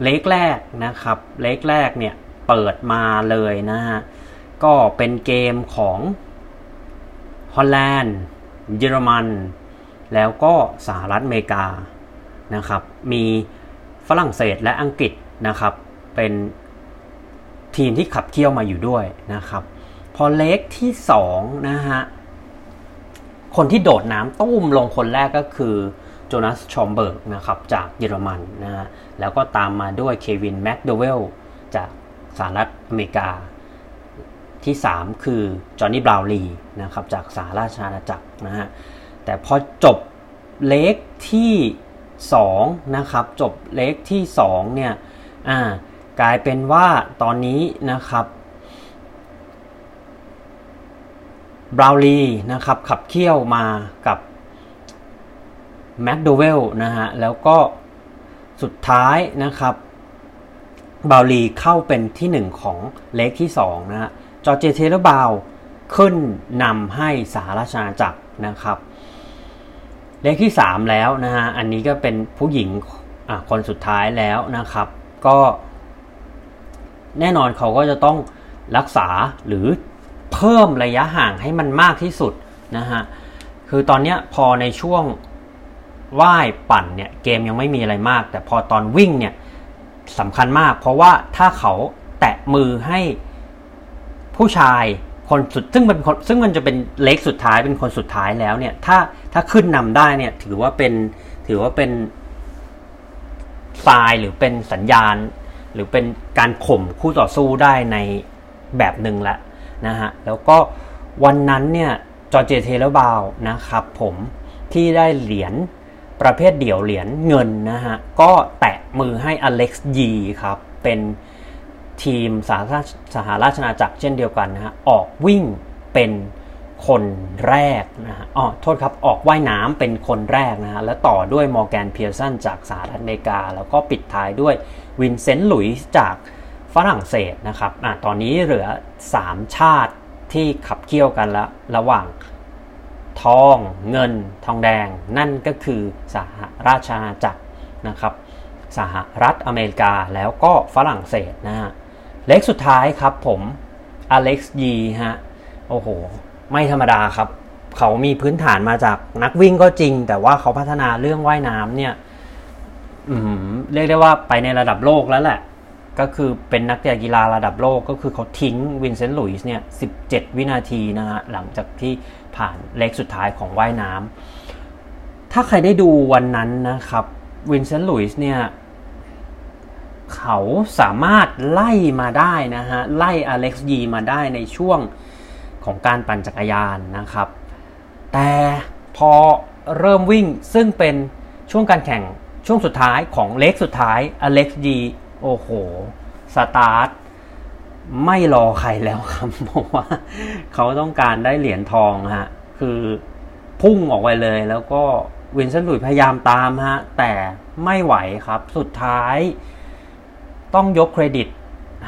เล็กแรกนะครับเล็กแรกเนี่ยเปิดมาเลยนะฮะก็เป็นเกมของฮอลแลนด์ เยอรมัน แล้วก็สหรัฐอเมริกานะครับ มีฝรั่งเศสและอังกฤษนะครับ เป็น ทีมที่ขับเคี่ยวมาอยู่ด้วยนะครับ พอเล็กที่2นะฮะคนที่โดดน้ำตุ้มลงคนแรกก็คือโจนาสชอมเบิร์กนะครับจากเยอรมันนะฮะแล้วก็ตามมาด้วยเควินแม็กโดเวลจากสหรัฐอเมริกา ที่ 3 คือจอห์นนี่บราวน์ลีนะครับจากสหราชอาณาจักรนะฮะแต่พอจบ leg ที่2นะครับจบ leg ที่2เนี่ยอ่า กลายเป็นว่าตอนนี้นะครับบราวลีนะครับขับเคี่ยวมากับแมคโดเวลนะฮะแล้วก็สุดท้ายนะครับบราวลีเข้าเป็นที่หนึ่งของเลกที่สองนะฮะจอเจเทเลบาวขึ้นนำให้สหราชอาณาจักรนะครับ เลขที่ 3 แล้วนะฮะอันนี้ก็เป็นผู้หญิงคนสุดท้ายแล้วนะครับ ก็ แน่นอนเขาก็จะต้องรักษาหรือเพิ่มระยะห่างให้มันมากที่สุดนะฮะคือตอนนี้พอในช่วงว่ายปั่นเนี่ยเกมยังไม่มีอะไรมาก แต่พอตอนวิ่งเนี่ยสำคัญมาก เพราะว่าถ้าเขาแตะมือให้ผู้ชายคนสุดซึ่งเป็นคนซึ่งมันจะเป็นเล็กสุดท้ายเป็นคนสุดท้ายแล้วเนี่ยถ้าถ้าขึ้นนำได้เนี่ยถือว่าเป็นถือว่าเป็นทรายหรือเป็นสัญญาณ หรือเป็นการข่มคู่ต่อสู้ได้ในแบบหนึ่งละนะฮะแล้วก็วันนั้นเนี่ยจอร์เจียเทย์เลอร์บราวน์นะครับผมที่ได้เหรียญประเภทเดี่ยวเหรียญเงินนะฮะก็แตะมือให้ Alex Yee ครับเป็นทีมสาสหราชอาณาจักรเช่นเดียวกันนะฮะออกวิ่งเป็นคนแรกนะฮะอ๋อโทษครับออกว่ายน้ำเป็นคนแรกนะฮะแล้วต่อด้วยมอร์แกนเพียร์สันจากสหรัฐอเมริกา แล้วก็ปิดท้ายด้วย วินเซนต์หลุยส์จากฝรั่งเศสนะครับอะตอนนี้เหลือ 3 ชาติที่ขับเคี่ยวกันละระหว่างทองเงินทองแดง นั่นก็คือสหราชอาณาจักรนะครับสหรัฐอเมริกาแล้วก็ฝรั่งเศสนะฮะ leg สุดท้ายครับผม Alex Yee ฮะโอ้โห ไม่ธรรมดาครับ เขามีพื้นฐานมาจากนักวิ่งก็จริง แต่ว่าเขาพัฒนาเรื่องว่ายน้ำเนี่ย เรียกได้ว่าไปในระดับโลกแล้วแหละ ก็คือเป็นนักกีฬาระดับโลกก็คือเขาทิ้งวินเซนต์ลุยส์เนี่ย 17 วินาทีนะฮะหลังจากที่ผ่าน leg สุดท้ายของว่ายน้ำถ้าใครได้ดูวันนั้นนะครับวินเซนต์ลุยส์เนี่ย เขาสามารถไล่มาได้นะฮะ ไล่ Alex Yee มาได้ในช่วงของการปั่นจักรยานนะครับ แต่พอเริ่มวิ่งซึ่งเป็นช่วงการแข่ง ช่วงสุดท้ายของ leg สุดท้าย Alex Yee โอ้โห สตาร์ท ไม่รอใครแล้วครับเพราะว่า เขาต้องการได้เหรียญทองฮะ คือพุ่งออกไปเลย แล้วก็วินเซนต์ลุยส์พยายามตามฮะ แต่ไม่ไหวครับ สุดท้ายต้องยกเครดิต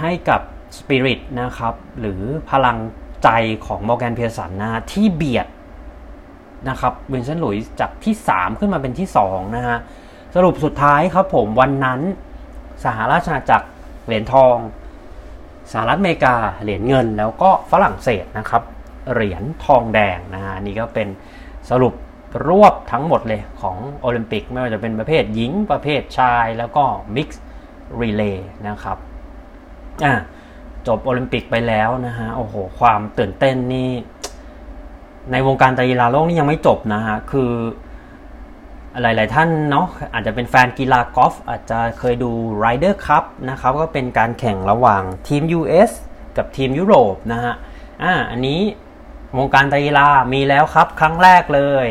ให้กับสปิริตนะครับ หรือพลังใจของมอร์แกนเพียร์สันนะที่เบียดนะครับวินเซนต์ลุยส์จากที่ 3 ขึ้นมาเป็นที่ 2 นะฮะ สรุปสุดท้ายครับผมวันนั้น สหราชอาณาจักรเหรียญทอง สหรัฐอเมริกาเหรียญเงิน แล้วก็ฝรั่งเศสนะครับเหรียญทองแดงนะฮะนี่ก็เป็นสรุปรวบทั้งหมดเลยของโอลิมปิก ไม่ว่าจะเป็นประเภทหญิงประเภทชายแล้วก็มิกซ์รีเลย์นะครับอะจบโอลิมปิกไปแล้วนะฮะโอ้โหความตื่นเต้นนี่ในวงการกีฬาโลกนี่ยังไม่จบนะฮะคือ หลาย ๆ ท่านเนาะอาจจะเป็นแฟนกีฬากอล์ฟอาจจะเคยดู Ryder Cup นะครับก็เป็นการแข่งระหว่างทีม US กับทีมยุโรปนะฮะอ่าอันนี้วงการกีฬามีแล้วครับ ครั้งแรกเลย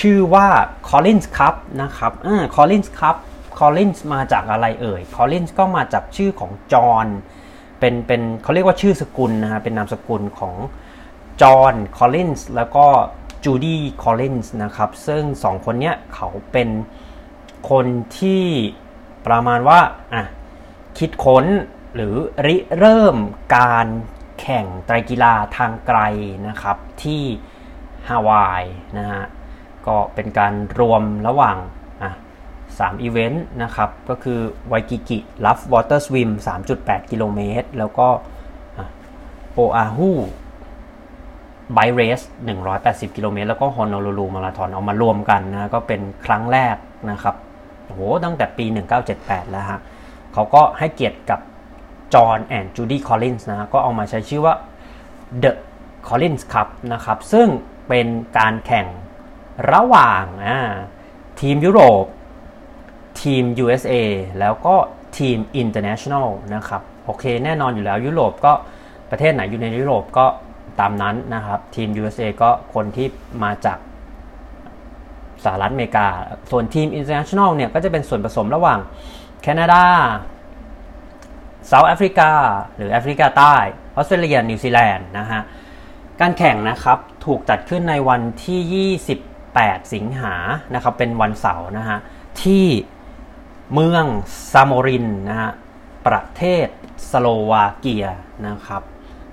ชื่อว่า Collins Cup นะครับอ่า Collins Cup Collins มาจากอะไรเอ่ย Collins ก็มาจากชื่อของจอห์นเป็นเป็นเขาเรียกว่าชื่อสกุลนะฮะเป็นนามสกุลของจอห์นคอลลินส์แล้วก็ จูดี้คอลลินส์นะครับ ซึ่งสองคนเนี้ยเขาเป็นคนที่ประมาณว่าอะคิดค้นหรือริเริ่มการแข่งไตรกีฬาทางไกลนะครับที่ฮาวายนะฮะก็เป็นการรวมระหว่างอะ3อีเวนต์นะครับ ก็คือ Waikiki Roughwater Swim 3.8 กิโลเมตร แล้วก็ Oahu Bike Race 180 กิโลเมตร แล้วก็ Honolulu Marathon เอามารวมกันนะก็เป็นครั้งแรกนะครับโหตั้งแต่ปี 1978 แล้วฮะเขาก็ให้เกียรติกับจอห์นแอนด์จูดี้คอลลินส์นะ ก็เอามาใช้ชื่อว่า The Collins Cup นะครับ ซึ่งเป็นการแข่งระหว่างทีมยุโรป ทีม USA แล้วก็ทีม International นะครับ โอเค แน่นอนอยู่แล้วยุโรปก็ประเทศไหนอยู่ในยุโรปก็ ตามนั้นนะครับ ทีม USA ก็คนที่มาจากสหรัฐอเมริกา ส่วนทีม International เนี่ยก็จะเป็นส่วนผสมระหว่างแคนาดาเซาท์แอฟริกา หรือแอฟริกาใต้ ออสเตรเลีย นิวซีแลนด์นะฮะ การแข่งนะครับถูกจัดขึ้นในวันที่ 28 สิงหานะครับ เป็นวันเสาร์นะฮะ ที่เมืองซามอรินนะฮะ ประเทศสโลวาเกียนะครับ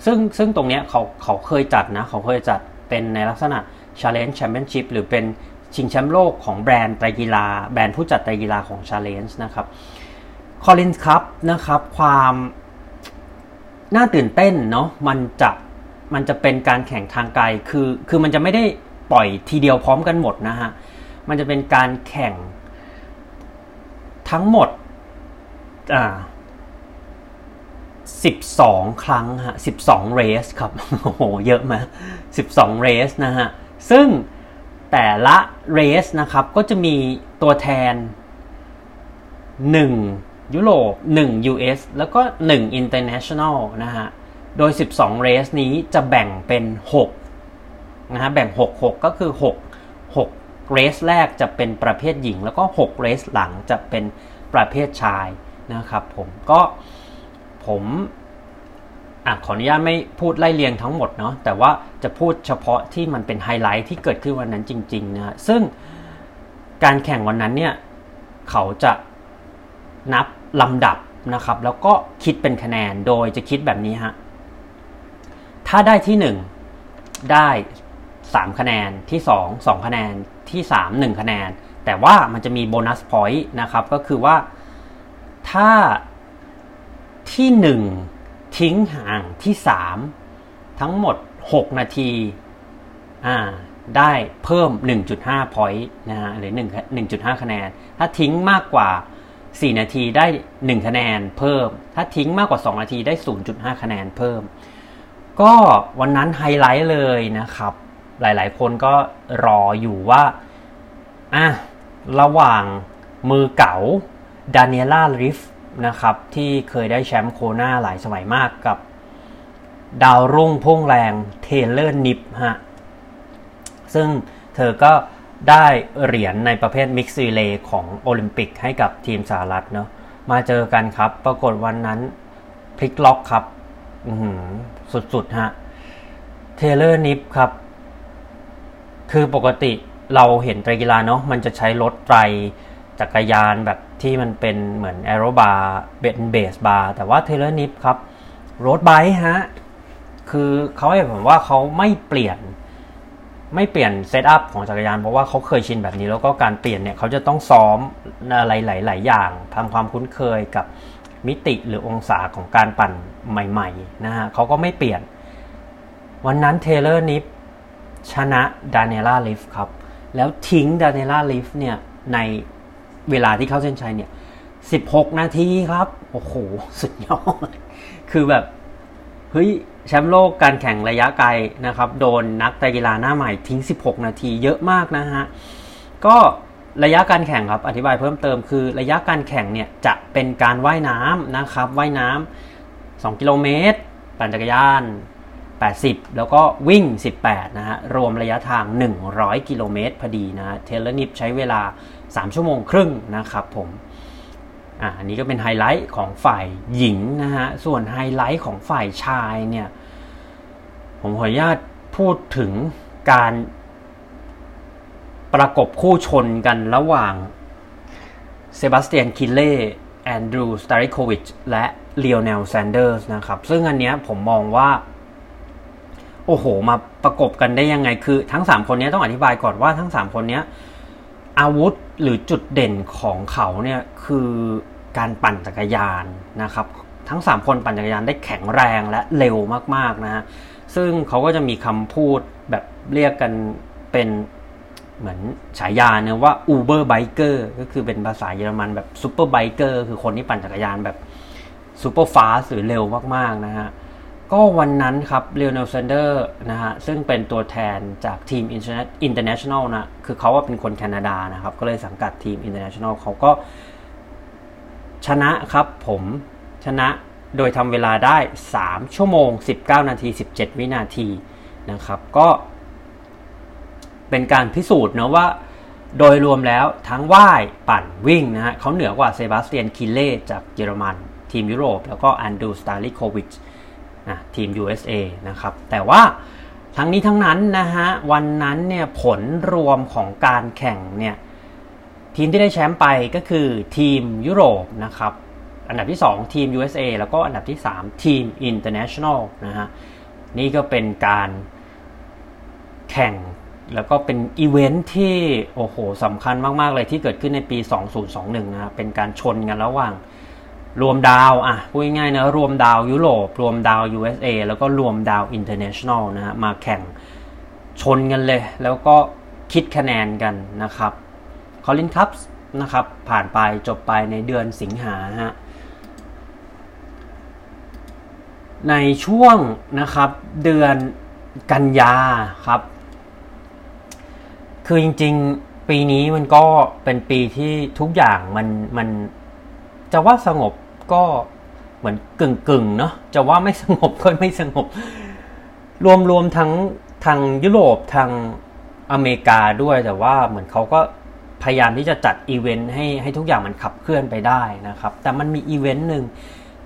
ซึ่งซึ่งตรงเนี้ยเขาเขาเคยจัดนะเขาเคยจัดเป็นในลักษณะ Challenge Championship หรือเป็นชิงแชมป์โลกของแบรนด์ไตรกีฬา แบรนด์ผู้จัดไตรกีฬาของ Challenge นะครับ Collins Cup นะครับความน่าตื่นเต้นเนาะมันจะมันจะเป็นการแข่งทางไกลคือคือมันจะไม่ได้ปล่อยทีเดียวพร้อมกันหมดนะฮะมันจะเป็นการแข่งทั้งหมดอ่า 12 ครั้งฮะ12เรสครับโอ้โหเยอะมา12เรสนะฮะ ซึ่งแต่ละเรสนะครับ ก็จะมีตัวแทน 1 ยุโรป 1 US แล้วก็ 1 International นะฮะ โดย 12เรสนี้จะแบ่งเป็น 6 นะฮะ แบ่ง 6 6 ก็คือ 6 6เรสแรกจะเป็นประเภทหญิง แล้วก็6เรสหลังจะเป็นประเภทชายนะครับผมก็ ผมอขออนุญาตไม่พูดไล่เรียงทั้งหมดเนาะแต่ว่าจะพูดเฉพาะที่มันเป็นไฮไลท์ที่เกิดขึ้นวันนั้นจริงๆนะซึ่งการแข่งวันนั้นเนี่ยเขาจะนับลำดับนะครับ แล้วก็คิดเป็นคะแนนโดยจะคิดแบบนี้ฮะถ้าได้ที่ 1 ได้ 3 คะแนนที่ 2 2 คะแนนที่ 3 1 คะแนน แต่ว่ามันจะมี bonus point นะครับก็คือว่าถ้า ที่ 1 ทิ้งห่างที่ 3 ทั้งหมด 6 นาทีอ่าได้เพิ่ม 1.5 point นะฮะหรือ1 1.5 คะแนน ถ้าทิ้งมากกว่า 4 นาทีได้ 1 คะแนนเพิ่ม ถ้าทิ้งมากกว่า 2 นาทีได้ 0.5 คะแนนเพิ่ม ก็วันนั้นไฮไลท์เลยนะครับ หลายๆ คนก็รออยู่ว่าอะระหว่างมือเก๋า Daniela Ryf นะครับ ที่เคยได้แชมป์โคนาหลายสมัยมากกับ ดาวรุ่งพุ่งแรง Taylor Knibb ฮะ ซึ่งเธอก็ได้เหรียญในประเภท mixed relay ของโอลิมปิกให้กับทีมสหรัฐเนาะมาเจอกันครับ ปรากฏวันนั้นพลิกล็อกครับสุดๆฮะTaylor Knibb ครับ คือปกติเราเห็นไตรกีฬาเนาะมันจะใช้รถ tri จักรยานแบบที่มันเป็นเหมือน aero bar เป็น base bar แต่ว่า Taylor Knibb ครับ road bike ฮะ คือเขาให้ผมว่าเขาไม่เปลี่ยนไม่เปลี่ยน setup ของจักรยานเพราะว่าเขาเคยชินแบบนี้ แล้วก็การเปลี่ยนเนี่ยเขาจะต้องซ้อมอะไรหลาย ๆ อย่างทำความคุ้นเคยกับมิติหรือองศาของการปั่นใหม่ ๆ นะฮะเขาก็ไม่เปลี่ยน วันนั้น Taylor Knibb ชนะ Daniela Ryf ครับ แล้วทิ้ง Daniela Ryf เนี่ยใน เวลาที่เข้าเส้นชัยเนี่ย 16 นาทีครับ โอ้โห สุดยอด คือแบบ เฮ้ย แชมป์โลกการแข่งระยะไกลนะครับ โดนนักกีฬาหน้าใหม่ทิ้ง 16 นาทีเยอะมากนะฮะ ก็ระยะการแข่งครับ อธิบายเพิ่มเติมคือระยะการแข่งเนี่ยจะเป็นการว่ายน้ำนะครับ ว่ายน้ำ2กิโลเมตร ปั่นจักรยาน 80 แล้วก็วิ่ง 18 นะฮะ รวมระยะทาง 100 กิโลเมตรพอดีนะ Taylor Knibb ใช้เวลา 3 ชั่วโมงครึ่งนะครับผมอันนี้ก็เป็นไฮไลท์ของฝ่ายหญิงนะฮะ ส่วนไฮไลท์ของฝ่ายชายเนี่ย ผมขออนุญาตพูดถึงการประกบคู่ชนกันระหว่างSebastian Kienle Andrew Starykowicz และ Lionel Sanders นะครับ ซึ่งอันเนี้ยผมมองว่า โอ้โห มาประกบกันได้ยังไงคือทั้ง 3 คนนี้ต้องอธิบายก่อนว่าทั้ง 3 คนนี้อาวุธ หรือจุดเด่นของเขาเนี่ยคือการปั่นจักรยานนะครับ ทั้ง 3 คนปั่นจักรยานได้แข็งแรงและเร็วมากๆนะฮะซึ่งเขาก็จะมีคำพูดแบบเรียกกันเป็นเหมือนฉายาเนะว่า Uber Biker ก็คือเป็นภาษาเยอรมันแบบ Super Biker คือคนที่ปั่นจักรยานแบบ Super Fast หรือเร็วมากๆนะฮะ ก็วันนั้นครับ Lionel Sanders นะฮะซึ่งเป็นตัวแทนจากทีม International นะ คือเขาว่าเป็นคนแคนาดานะครับ ก็เลยสังกัดทีม International เขาก็ชนะครับผมชนะโดยทำเวลาได้ 3 ชั่วโมง 19 นาที 17 วินาทีนะครับ ก็เป็นการพิสูจน์นะว่าโดยรวมแล้วทั้งว่ายปั่นวิ่งนะฮะเขาเหนือกว่าเซบาสเตียนคิเล่จากเยอรมัน ทีมยุโรป แล้วก็อันดูสตาลิโควิช นะทีม USA นะครับแต่ว่าทั้งนี้ทั้งนั้นนะฮะวันนั้นเนี่ยผลรวมของการแข่งเนี่ยทีมที่ได้แชมป์ไปก็คือทีมยุโรปนะครับอันดับที่ 2 ทีม USA แล้วก็อันดับที่ 3 ทีม International นะฮะนี่ก็เป็นการแข่งแล้วก็เป็นอีเวนท์ที่โอ้โหสำคัญมาก ๆ เลยที่เกิดขึ้นในปี 2021 นะเป็นการชนกันระหว่าง รวมดาวอะพูดง่ายๆนะรวมดาวยุโรปรวมดาว USA แล้วก็รวมดาว International นะฮะมาแข่งชนกันเลย แล้วก็คิดคะแนนกันนะครับคอลินคัพนะครับ ผ่านไปจบไปในเดือนสิงหาฮะในช่วงนะครับเดือนกันยาครับ คือจริงๆปีนี้มันก็เป็นปีที่ทุกอย่างมันมัน จะว่าสงบก็เหมือนกึ่งกึ่งเนาะจะว่าไม่สงบก็ไม่สงบ รวมรวมทั้งทางยุโรปทางอเมริกาด้วยแต่ว่าเหมือนเขาก็พยายามที่จะจัดอีเวนต์ให้ให้ทุกอย่างมันขับเคลื่อนไปได้นะครับ แต่มันมีอีเวนต์หนึ่ง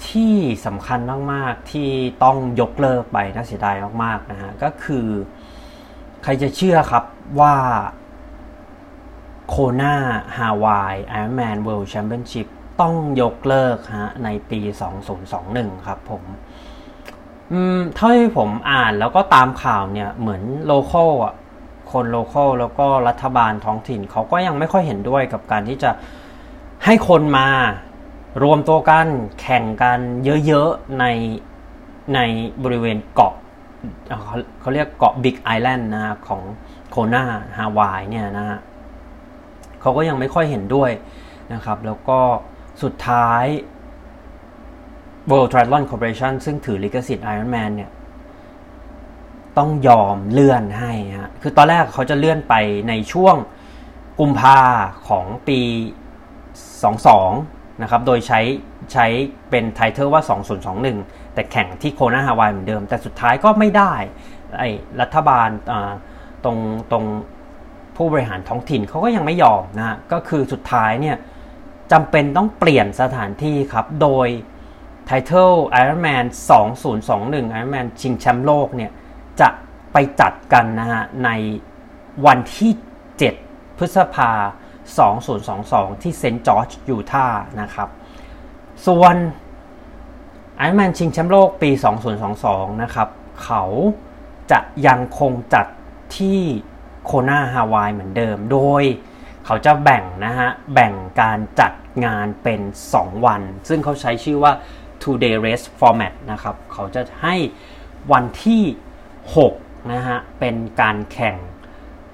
ที่สำคัญมาก ๆ ที่ต้องยกเลิกไปน่าเสียดายมาก ๆ นะฮะ ก็คือ ใครจะเชื่อครับว่าโคนาฮาวาย Ironman World Championship ต้องยกเลิกฮะในปี 2021 ครับผมอืมเท่าที่ผมอ่านแล้วก็ตามข่าวเนี่ยเหมือน local อะคน local แล้วก็รัฐบาลท้องถิ่นเขาก็ยังไม่ค่อยเห็นด้วยกับการที่จะให้คนมารวมตัวกันแข่งกันเยอะๆในในบริเวณเกาะเขาเขาเรียกเกาะ Big Island นะของโคนาฮาวายเนี่ยนะฮะเขาก็ยังไม่ค่อยเห็นด้วยนะครับ แล้วก็ สุดท้าย World Triathlon Corporation ซึ่งถือลิขสิทธิ์ Ironman เนี่ย ต้องยอมเลื่อนให้ฮะ คือตอนแรกเขาจะเลื่อนไปในช่วงกุมภาของปี 22 นะครับ โดยใช้ใช้เป็น title ว่า 2021 แต่แข่งที่โคนาฮาวายเหมือนเดิม แต่สุดท้ายก็ไม่ได้ ไอ้รัฐบาลตรงตรงผู้บริหารท้องถิ่นเขาก็ยังไม่ยอมนะฮะก็คือสุดท้ายเนี่ย จำเป็นต้องเปลี่ยนสถานที่ครับ โดยไทเทล Ironman 2021 Ironman ชิงแชมป์โลกเนี่ย จะไปจัดกันนะฮะ ในวันที่ 7 พฤษภา 2022 ที่เซนต์จอร์จยูทาห์นะครับ ส่วน Ironman ชิงแชมป์โลกปี 2022 นะครับ เขาจะยังคงจัดที่โคนาฮาวายเหมือนเดิม โดย เขาจะแบ่งนะฮะ แบ่งการจัดงานเป็น 2 วัน ซึ่งเขาใช้ชื่อว่า two day race format นะครับ เขาจะให้วันที่ 6 นะฮะ เป็นการแข่ง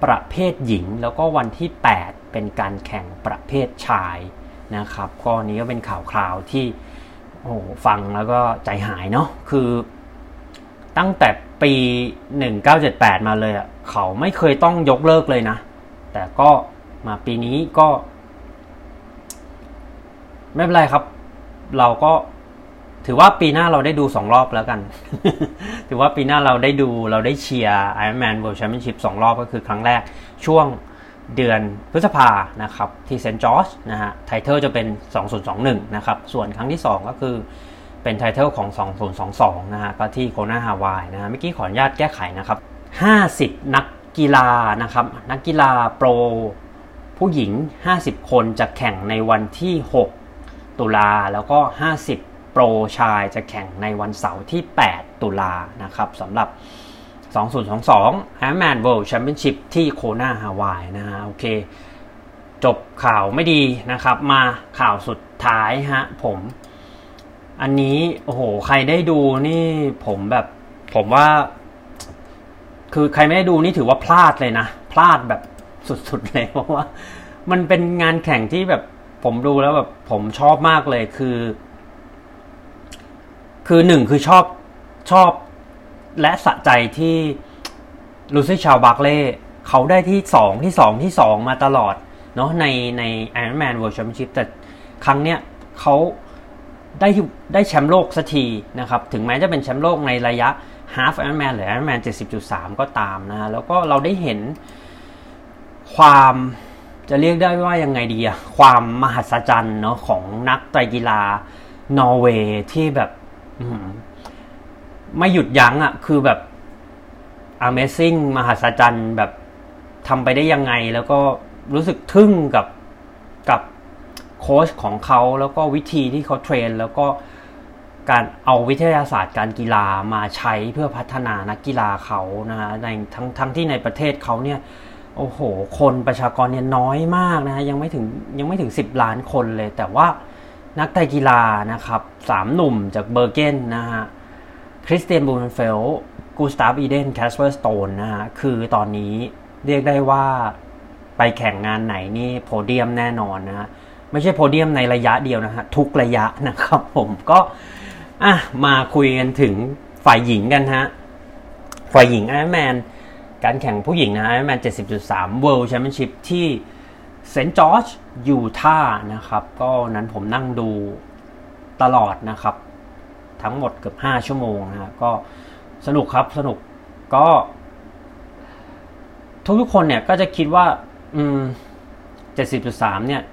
ประเภทหญิง แล้วก็วันที่ 8 เป็นการแข่งประเภทชายนะครับ ก็นี้ก็เป็นข่าวคราวที่โอ้ฟังแล้วก็ใจหายเนาะ คือตั้งแต่ปี 1978 มาเลยอะ่ะ เขาไม่เคยต้องยกเลิกเลยนะ แต่ก็ มาปีนี้ก็ ไม่เป็นไรครับ เราก็ถือว่าปีหน้าเราได้ดูสองรอบแล้วกัน ถือว่าปีหน้าเราได้ดูเราได้เชียร์ Ironman World Championship สองรอบก็คือครั้งแรกช่วงเดือนพฤษภานะครับ ที่เซนต์จอร์จนะฮะ title จะเป็น 2021 นะครับ ส่วนครั้งที่ 2 ก็คือเป็น title ของ 2022 นะฮะก็ที่โคนาฮาวายนะฮะเมื่อกี้ขออนุญาตแก้ไขนะครับ 50 นักกีฬานะครับ นักกีฬาโปร ผู้หญิง 50 คนจะแข่งในวันที่ 6 ตุลาแล้วก็ 50 โปรชายจะแข่งในวันเสาร์ที่ 8 ตุลานะครับสำหรับ 2022 Ironman World Championship ที่โคนาฮาวายนะฮะโอเค จบข่าวไม่ดีนะครับ มาข่าวสุดท้ายฮะผม อันนี้โอ้โหใครได้ดูนี่ผมแบบผมว่า คือใครไม่ได้ดูนี่ถือว่าพลาดเลยนะ พลาดแบบ สุดๆเลยเพราะว่า มันเป็นงานแข่งที่แบบผมดูแล้วแบบผมชอบมากเลยคือ คือหนึ่งคือชอบชอบและสะใจที่ลูซี่ชาวบาร์เล่เขาได้ที่สองที่สองที่สองมาตลอดเนาะในใน Ironman World Championship แต่ครั้งเนี้ยเขาได้ได้แชมป์โลกสักทีนะครับ ถึงแม้จะเป็นแชมป์โลกในระยะ Half Ironman หรือ Ironman 70.3 ก็ตามนะ แล้วก็เราได้เห็น ความจะเรียกได้ว่ายังไงดีอะความมหัศจรรย์เนาะของนักไตรกีฬานอร์เวย์ที่แบบไม่หยุดยั้งอะ่ะคือแบบ Amazing มหัศจรรย์แบบทำไปได้ยังไง แล้วก็รู้สึกทึ่งกับกับโค้ชของเขาแล้วก็วิธีที่เขาเทรน แล้วก็การเอาวิทยาศาสตร์การกีฬามาใช้เพื่อพัฒนานักกีฬาเขานะฮะในทั้งทั้งที่ในประเทศเขาเนี่ย โอ้โห คนประชากรเนี่ยน้อยมากนะฮะยังไม่ถึงยังไม่ถึง 10 ล้านคนเลย แต่ว่านักไตรกีฬานะครับสามหนุ่มจากเบอร์เกนนะฮะคริสเตียนบูนเฟลกูสตาฟอีเดนแคสเปอร์สโตนนะฮะคือตอนนี้เรียกได้ว่าไปแข่งงานไหนนี่โพเดียมแน่นอนนะฮะไม่ใช่โพเดียมในระยะเดียวนะฮะทุกระยะนะครับผมก็อะมาคุยกันถึงฝ่ายหญิงกันฮะฝ่ายหญิงไอแมน การแข่งผู้หญิงนะไอแมน70.3 World Championship ที่เซนต์จอร์จยูทาห์นะครับ ก็นั้นผมนั่งดูตลอดนะครับ ทั้งหมดเกือบ 5 ชั่วโมงนะก็สนุกครับสนุกก็ ทุกๆคนเนี่ยก็จะคิดว่า อืม 70.3 เนี่ย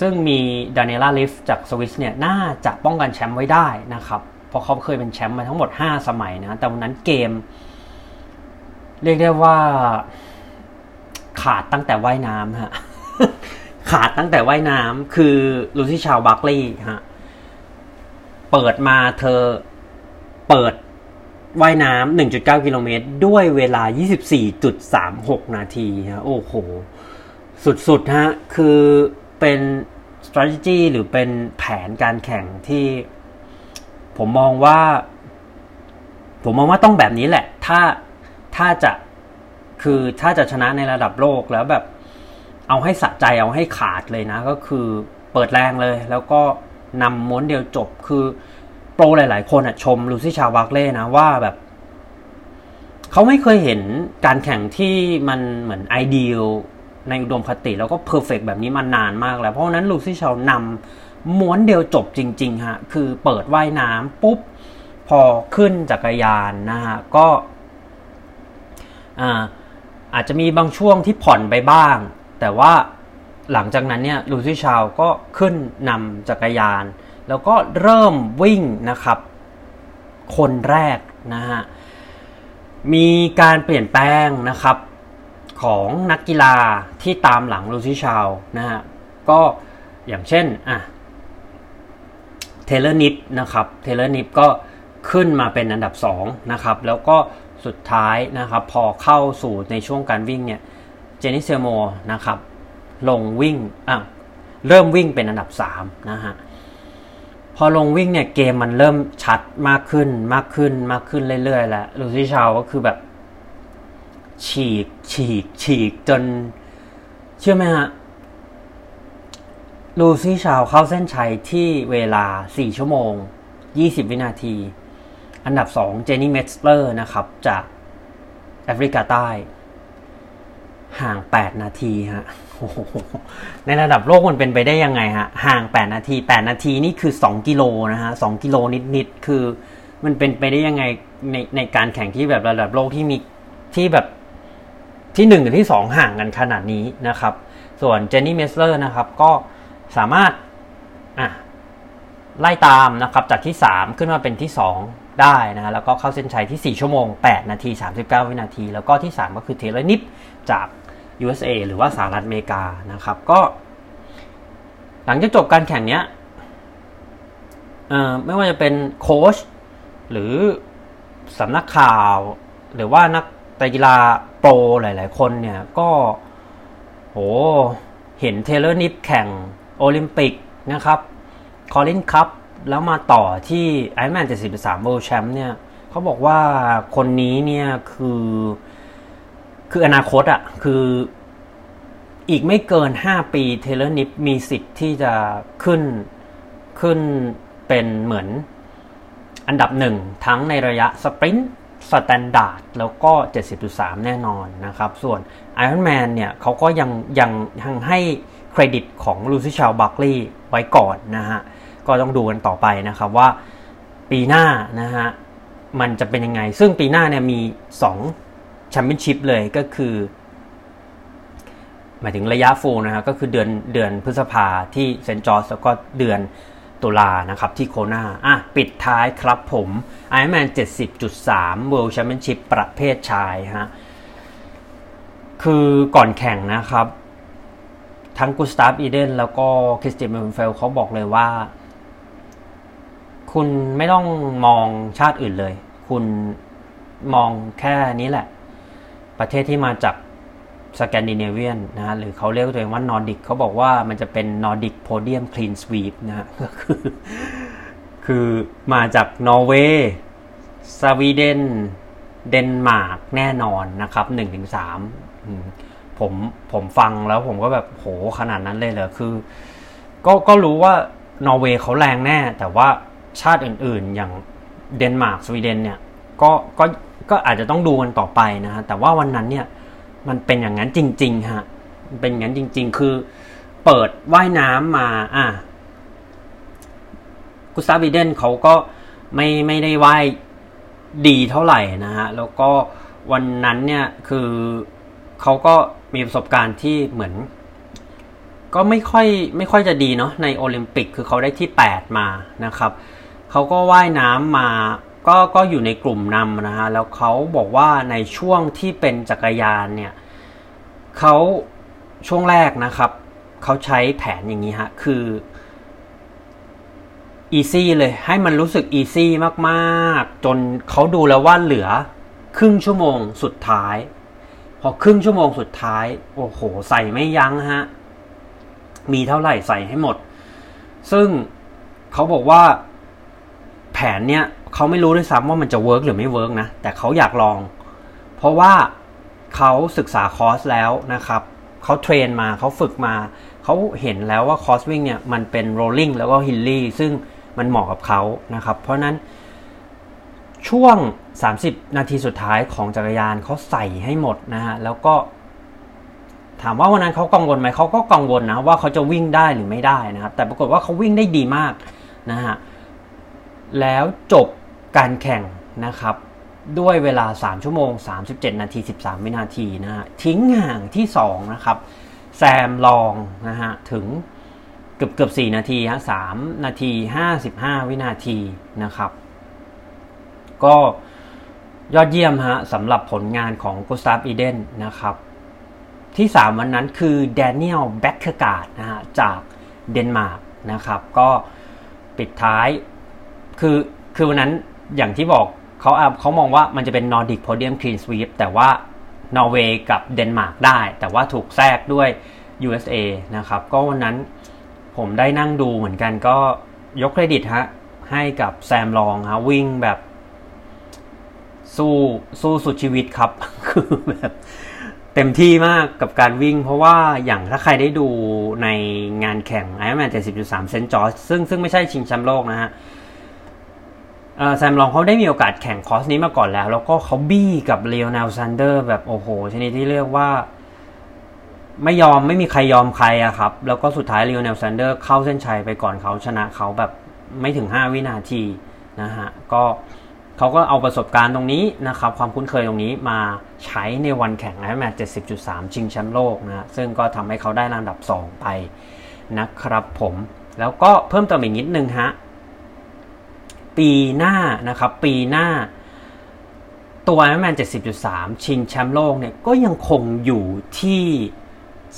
ซึ่งมีดาเนียล่าริฟจากสวิสเนี่ย น่าจะป้องกันแชมป์ไว้ได้นะครับ เพราะเขาเคยเป็นแชมป์มาทั้งหมด 5 สมัยนะ แต่วันนั้นเกม เรียกได้ว่าขาดตั้งแต่ว่ายน้ำฮะขาดตั้งแต่ว่ายน้ำคือลูซี่ชาวบัคลีย์ฮะเปิดมาเธอเปิดว่ายน้ำ1.9 กิโลเมตร ด้วยเวลา 24.36 นาทีฮะโอ้โห สุดๆฮะคือเป็น strategy หรือเป็นแผนการแข่งที่ ผมมองว่า ผมมองว่าต้องแบบนี้แหละ ถ้า ถ้าจะคือถ้าจะชนะในระดับโลกแล้วแบบ เอาให้สะใจเอาให้ขาดเลยนะ ก็คือเปิดแรงเลย แล้วก็นำม้วนเดียวจบคือโปรหลาย ๆ คนชมลูซี่ชาร์ลส์บาร์เคลย์นะว่าแบบเขาไม่เคยเห็นการแข่งที่มันเหมือน ideal ในอุดมคติแล้วก็ perfect แบบนี้มานานมากแล้ว เพราะนั้นลูซี่ชาร์ลส์นำม้วนเดียวจบจริง ๆ ฮะ คือเปิดว่ายน้ำปุ๊บ พอขึ้นจักรยานนะฮะ ก็ อ่าอาจจะมีบางช่วงที่ผ่อนไปบ้าง แต่ว่าหลังจากนั้นเนี่ยลูซี่ชาวก็ขึ้นนำจักรยาน แล้วก็เริ่มวิ่งนะครับ คนแรกนะฮะมีการเปลี่ยนแปลงนะครับของนักกีฬาที่ตามหลังลูซี่ชาร์ลส์นะฮะก็อย่างเช่นอะเทเลอร์นิบนะครับเทเลอร์นิบก็ขึ้นมาเป็นอันดับ2นะครับแล้วก็ สุดท้ายนะครับ พอเข้าสู่ในช่วงการวิ่งเนี่ยเจนนี่เมตซ์เลอร์นะครับลงวิ่งอะเริ่มวิ่งเป็นอันดับ3นะฮะพอลงวิ่งเนี่ยเกมมันเริ่มชัดมากขึ้นมากขึ้นมากขึ้นเรื่อยๆแล้วลูซี่ชาร์ลส์ก็คือแบบ ฉีก ฉีก ฉีกจน เชื่อไหมฮะลูซี่ชาวเข้าเส้นชัยที่เวลา 4 ชั่วโมง 20 วินาที อันดับ 2 เจนนี่เมสเลอร์นะครับ จากแอฟริกาใต้ ห่าง 8 นาทีฮะในระดับโลกมันเป็นไปได้ยังไงฮะ ห่าง 8 นาที 8 นาทีนี่คือ 2 กิโลนะฮะ 2 กิโลนิดๆ คือมันเป็นไปได้ยังไงในในการแข่งที่แบบระดับโลกที่มีที่แบบที่1กับที่ 2 ห่างกันขนาดนี้นะครับ ส่วนเจนนี่เมตซ์เลอร์นะครับ ก็สามารถอะไล่ตามนะครับจากที่ 3 ขึ้นมาเป็นที่ 2 ได้นะแล้วก็เข้าเส้นชัยที่ 4 ชั่วโมง 8 นาที 39 วินาที แล้วก็ที่ 3 ก็คือเทเลอร์นิบจาก USA หรือว่าสหรัฐอเมริกานะครับ ก็ หลังจากจบการแข่งเนี้ยไม่ว่าจะเป็นโค้ชหรือสำนักข่าว หรือว่านักกีฬาโปรหลาย ๆ คนเนี่ยก็โหเห็นเทเลอร์นิบแข่งโอลิมปิกนะครับ Collins Cup แล้วมาต่อที่ไอแมน73 World Champ เนี่ยเขาบอกว่าคนนี้เนี่ยคือ คืออนาคตอะ่ะ คืออีกไม่เกิน 5 ปีเทเลอร์นิบมีสิทธิ์ที่จะขึ้นขึ้นเป็นเหมือนอันดับหนึ่งทั้งในระยะ sprint standard แล้วก็ 70.3 แน่นอนนะครับ ส่วน Ironman เนี่ยเขาก็ยังยังยังให้เครดิตของลูซี่ชาร์ลส์บาร์เคลย์ไว้ก่อนนะฮะ ก็ต้องดูกันต่อไปนะครับว่าปีหน้านะฮะมันจะเป็นยังไง ซึ่งปีหน้าเนี่ยมี2แชมเปี้ยนชิพเลยก็คือ หมายถึงระยะ full นะครับก็คือเดือนเดือนพฤษภาที่เซนต์จอร์จแล้วก็เดือนตุลานะครับที่โคนาอะปิดท้ายครับผม Ironman 70.3 World Championship ประเภทชายฮะคือก่อนแข่งนะครับ ทั้งกูสตาฟอีเดนแล้วก็คริสเตียนบลูเมนเฟลต์เขาบอกเลยว่า คุณไม่ต้องมองชาติอื่นเลย คุณมองแค่นี้แหละ ประเทศที่มาจากสแกนดิเนเวียนนะฮะหรือเขาเรียกตัวเองว่านอร์ดิกเขาบอกว่ามันจะเป็น Nordic podium clean sweep นะฮะก็คือคือมาจากนอร์เวย์สวีเดนเดนมาร์กแน่นอนนะครับหนึ่งถึงสามผมผมฟังแล้วผมก็แบบโหขนาดนั้นเลยเหรอคือ ก็ก็รู้ว่านอร์เวย์เขาแรงแน่ แต่ว่า ชาติอื่นๆ อย่างเดนมาร์กสวีเดนเนี่ยก็ก็ก็อาจจะต้องดูกันต่อไปนะฮะแต่ว่าวันนั้นเนี่ยมันเป็นอย่างนั้นจริงๆฮะเป็นอย่างนั้นจริง ๆ คือเปิดว่ายน้ำมาอะกุสตาบิเดนเขาก็ไม่ไม่ได้ว่ายดีเท่าไหร่นะฮะแล้วก็วันนั้นเนี่ยคือเขาก็มีประสบการณ์ที่เหมือน ก็ไม่ค่อยไม่ค่อยจะดีเนาะในโอลิมปิกคือเขาได้ที่ 8 มานะครับ เขาก็ว่ายน้ำมาก็ก็อยู่ในกลุ่มนำนะฮะแล้วเขาบอกว่าในช่วงที่เป็นจักรยานเนี่ยเขาช่วงแรกนะครับเขาใช้แผนอย่างนี้ฮะคือ easy เลยให้มันรู้สึก easy มากๆ จนเขาดูแล้วว่าเหลือครึ่งชั่วโมงสุดท้าย พอครึ่งชั่วโมงสุดท้าย โอ้โห ใส่ไม่ยั้งฮะ มีเท่าไหร่ใส่ให้หมด ซึ่งเขาบอกว่า แผนเนี้ยเขาไม่รู้ด้วยซ้ำว่ามันจะ work หรือไม่ work นะ แต่เขาอยากลอง เพราะว่าเขาศึกษาคอร์สแล้วนะครับเขา train มาเขาฝึกมา เขาเห็นแล้วว่าคอร์สวิ่งเนี่ยมันเป็น rolling แล้วก็ hilly ซึ่งมันเหมาะกับเขานะครับ เพราะนั้นช่วง 30 นาทีสุดท้ายของจักรยานเขาใส่ให้หมดนะฮะแล้วก็ ถามว่าวันนั้นเขากังวลไหมเขาก็กังวลนะว่าเขาจะวิ่งได้หรือไม่ได้นะครับ แต่ปรากฏว่าเขาวิ่งได้ดีมากนะฮะ แล้วจบการแข่งนะครับ ด้วยเวลา 3 ชั่วโมง 37 นาที 13 วินาทีนะฮะทิ้งห่างที่ 2 นะครับ แซมลองนะฮะถึงเกือบเกือบ4นาทีฮะ3นาที 55 วินาทีนะครับ ก็ยอดเยี่ยมฮะสำหรับผลงานของกุสตาฟอีเดนนะครับ ที่ 3 วันนั้นคือแดเนียลแบ็กเคอร์การ์ดนะฮะจากเดนมาร์กนะครับ ก็ปิดท้าย คือคือวันนั้นอย่างที่บอกเขาเขามองว่ามันจะเป็น Nordic podium clean sweep แต่ว่านอร์เวย์กับเดนมาร์กได้ แต่ว่าถูกแทรกด้วย USA นะครับ ก็วันนั้นผมได้นั่งดูเหมือนกันก็ยกเครดิตฮะ ให้กับแซมลองฮะ วิ่งแบบ สู้สู้สุดชีวิตครับ คือแบบเต็มที่มากกับการวิ่ง เพราะว่าอย่างถ้าใครได้ดูในงานแข่ง Ironman 70.3 เซนต์จอร์จซึ่งซึ่งไม่ใช่ชิงแชมป์โลกนะฮะ Sam Long เขาได้มีโอกาสแข่งคอสนี้มาก่อนแล้ว แล้วก็เขาบี้กับ Lionel Sanders แบบโอ้โหชนิดที่เรียกว่า ไม่ยอมไม่มีใครยอมใครอะครับ แล้วก็สุดท้าย Lionel Sanders เข้าเส้นชัยไปก่อนเขาชนะเขาแบบไม่ถึง 5 วินาทีนะฮะก็เขาก็เอาประสบการณ์ตรงนี้นะครับ ความคุ้นเคยตรงนี้มาใช้ในวันแข่งไอแมต70.3ชิงแชมป์โลกนะซึ่งก็ทำให้เขาได้ลำดับ 2 ไปนะครับผม แล้วก็เพิ่มเติมอีกนิดนึงฮะ ปีหน้านะครับ ปีหน้า ตัว Ironman 70.3 ชิงแชมป์โลกเนี่ยก็ยังคงอยู่ที่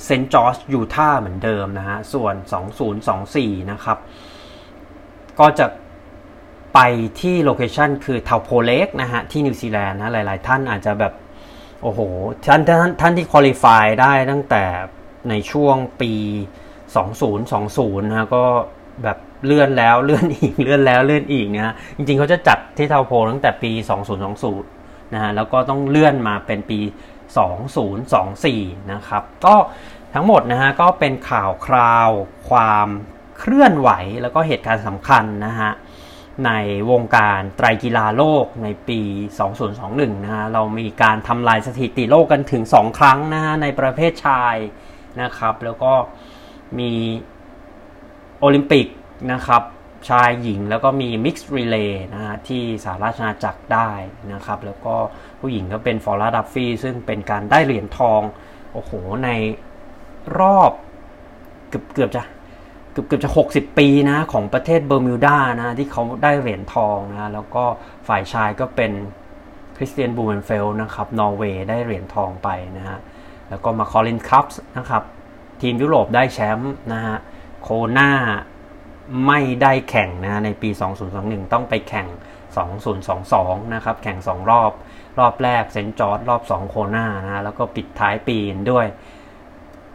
St. George Utah เหมือนเดิมนะฮะ ส่วน 2024 นะครับ ก็จะไปที่ location คือ Taupo Lake นะฮะ ที่นิวซีแลนด์นะ หลาย ๆ ท่านอาจจะแบบ โอ้โห ท่านท่านท่านที่ qualify ได้ตั้งแต่ในช่วงปี 2020 นะก็แบบ เลื่อนแล้วเลื่อนอีกเลื่อนแล้วเลื่อนอีกนะฮะจริงๆเขาจะจัดที่เทาโพตั้งแต่ปี 2020นะฮะแล้วก็ต้องเลื่อนมาเป็นปี 2024 นะครับ ก็ทั้งหมดนะฮะก็เป็นข่าวคราว ความเคลื่อนไหวแล้วก็เหตุการณ์สำคัญนะฮะในวงการไตรกีฬาโลกในปี 2021 นะฮะเรามีการทำลายสถิติโลกกันถึง 2 ครั้งนะฮะในประเภทชายนะครับ แล้วก็มีโอลิมปิก นะครับชายหญิงแล้วก็มี mixed relay นะฮะที่สหราชอาณาจักรได้นะครับ แล้วก็ผู้หญิงก็เป็น Flora Duffy ซึ่งเป็นการได้เหรียญทอง โอ้โห ในรอบเกือบเกือบจะเกือบเกือบจะ 60 ปีนะของประเทศเบอร์มิวดานะที่เขาได้เหรียญทองนะแล้วก็ฝ่ายชายก็เป็น Kristian Blummenfelt นะครับนอร์เวย์ได้เหรียญทองไปนะฮะแล้วก็มา Collins Cup นะครับทีมยุโรปได้แชมป์นะฮะ Kona ไม่ได้แข่งนะในปี 2021 ต้องไปแข่ง 2022 นะครับ แข่ง 2 รอบ รอบแรก St. George รอบ 2 Kona นะแล้วก็ปิดท้ายปีด้วย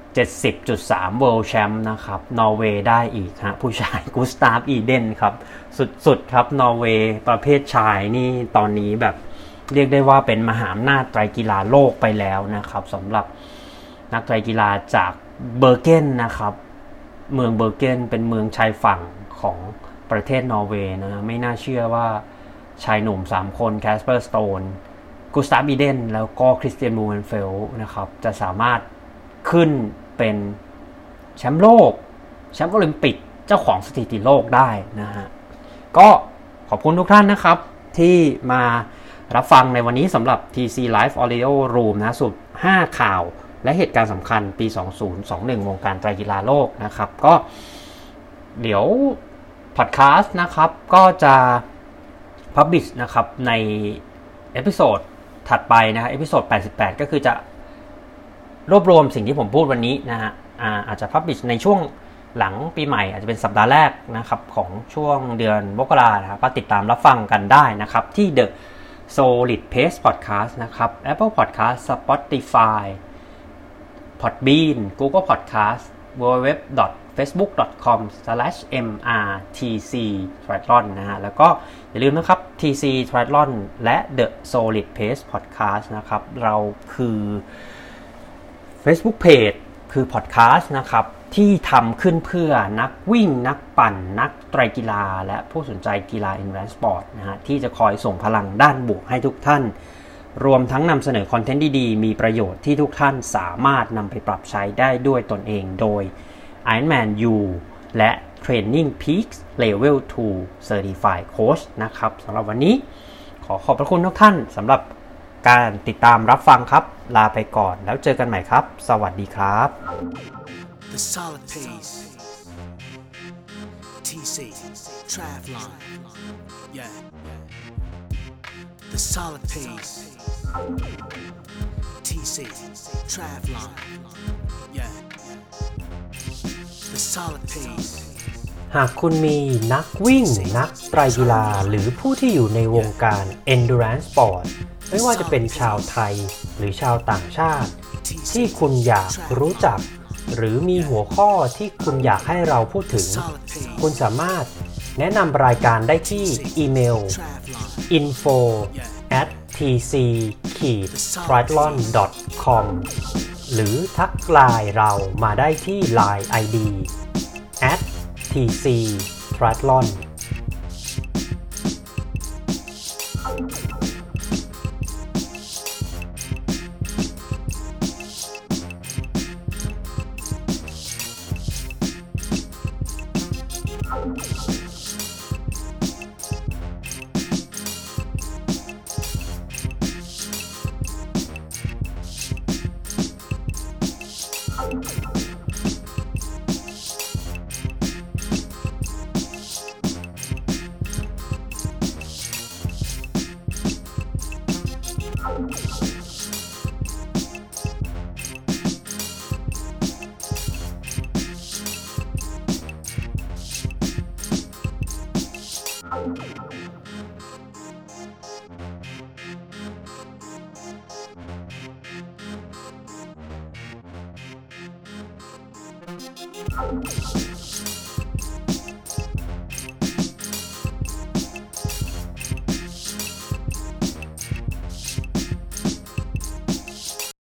70.3 World Champ นะครับ นอร์เวย์ได้อีกฮะผู้ชาย Gustav Iden ครับ สุด ๆ ครับ นอร์เวย์ประเภทชายนี่ตอนนี้แบบเรียกได้ว่าเป็นมหาอำนาจไตรกีฬาโลกไปแล้วนะครับสำหรับนักไตรกีฬาจากเบอร์เกนนะครับ เมืองเบอร์เกนเป็นเมืองชายฝั่งของประเทศนอร์เวย์นะไม่น่าเชื่อว่าชายหนุ่ม 3 คน Casper Stornes Gustav Iden แล้วก็ Kristian Blummenfelt นะครับ จะสามารถขึ้นเป็นแชมป์โลก แชมป์โอลิมปิกเจ้าของสถิติโลกได้นะฮะ ก็ขอบคุณทุกท่านนะครับ ที่มารับฟังในวันนี้สำหรับ TC Live Audio Room นะสรุป 5 ข่าว และเหตุการณ์สำคัญปี 2021 วงการไตรกีฬาโลกนะครับ ก็เดี๋ยวพอดแคสต์นะครับ ก็จะ publish นะครับใน episode ถัดไปนะฮะ episode 88 ก็คือจะรวบรวมสิ่งที่ผมพูดวันนี้นะฮะอาอาจจะพับบิชในช่วงหลังปีใหม่ อาจจะเป็นสัปดาห์แรกนะครับของช่วงเดือนมกรานะครับก็ติดตามรับฟังกันได้นะครับที่ The Solid Pace Podcast นะครับ Apple Podcast Spotify Podbean Google Podcast www.facebook.com/mrtc triathlon นะฮะ แล้วก็อย่าลืมนะครับ TC triathlon และ The Solid Pace Podcast นะครับ เราคือ Facebook Page คือ Podcast นะครับ ที่ทำขึ้นเพื่อนักวิ่ง นักปั่น นักไตรกีฬา และผู้สนใจกีฬา Endurance Sport นะฮะ ที่จะคอยส่งพลังด้านบวกให้ทุกท่าน รวมทั้งนำเสนอคอนเทนต์ดีๆ มีประโยชน์ที่ทุกท่านสามารถนำไปปรับใช้ได้ด้วยตนเองโดย Ironman U และ Training Peaks Level 2 Certified Coach นะครับสำหรับวันนี้ขอขอบพระคุณทุกท่านสำหรับการติดตามรับฟังครับ ลาไปก่อนแล้วเจอกันใหม่ครับ สวัสดีครับ
The solid pace. TC, Travlon. Yeah. The solid pace. TC, Travlon. Yeah. The solid pace.
หากคุณมีนักวิ่ง นักไตรกีฬา หรือผู้ที่อยู่ในวงการ endurance sport ไม่ว่าจะเป็นชาวไทยหรือชาวต่างชาติ ที่คุณอยากรู้จัก หรือมีหัวข้อที่คุณอยากให้เราพูดถึง คุณสามารถแนะนำรายการได้ที่อีเมล
Travlon.
Info at tc triathlon com หรือทักไลน์เรามาได้ที่ Line ID at tc triathlon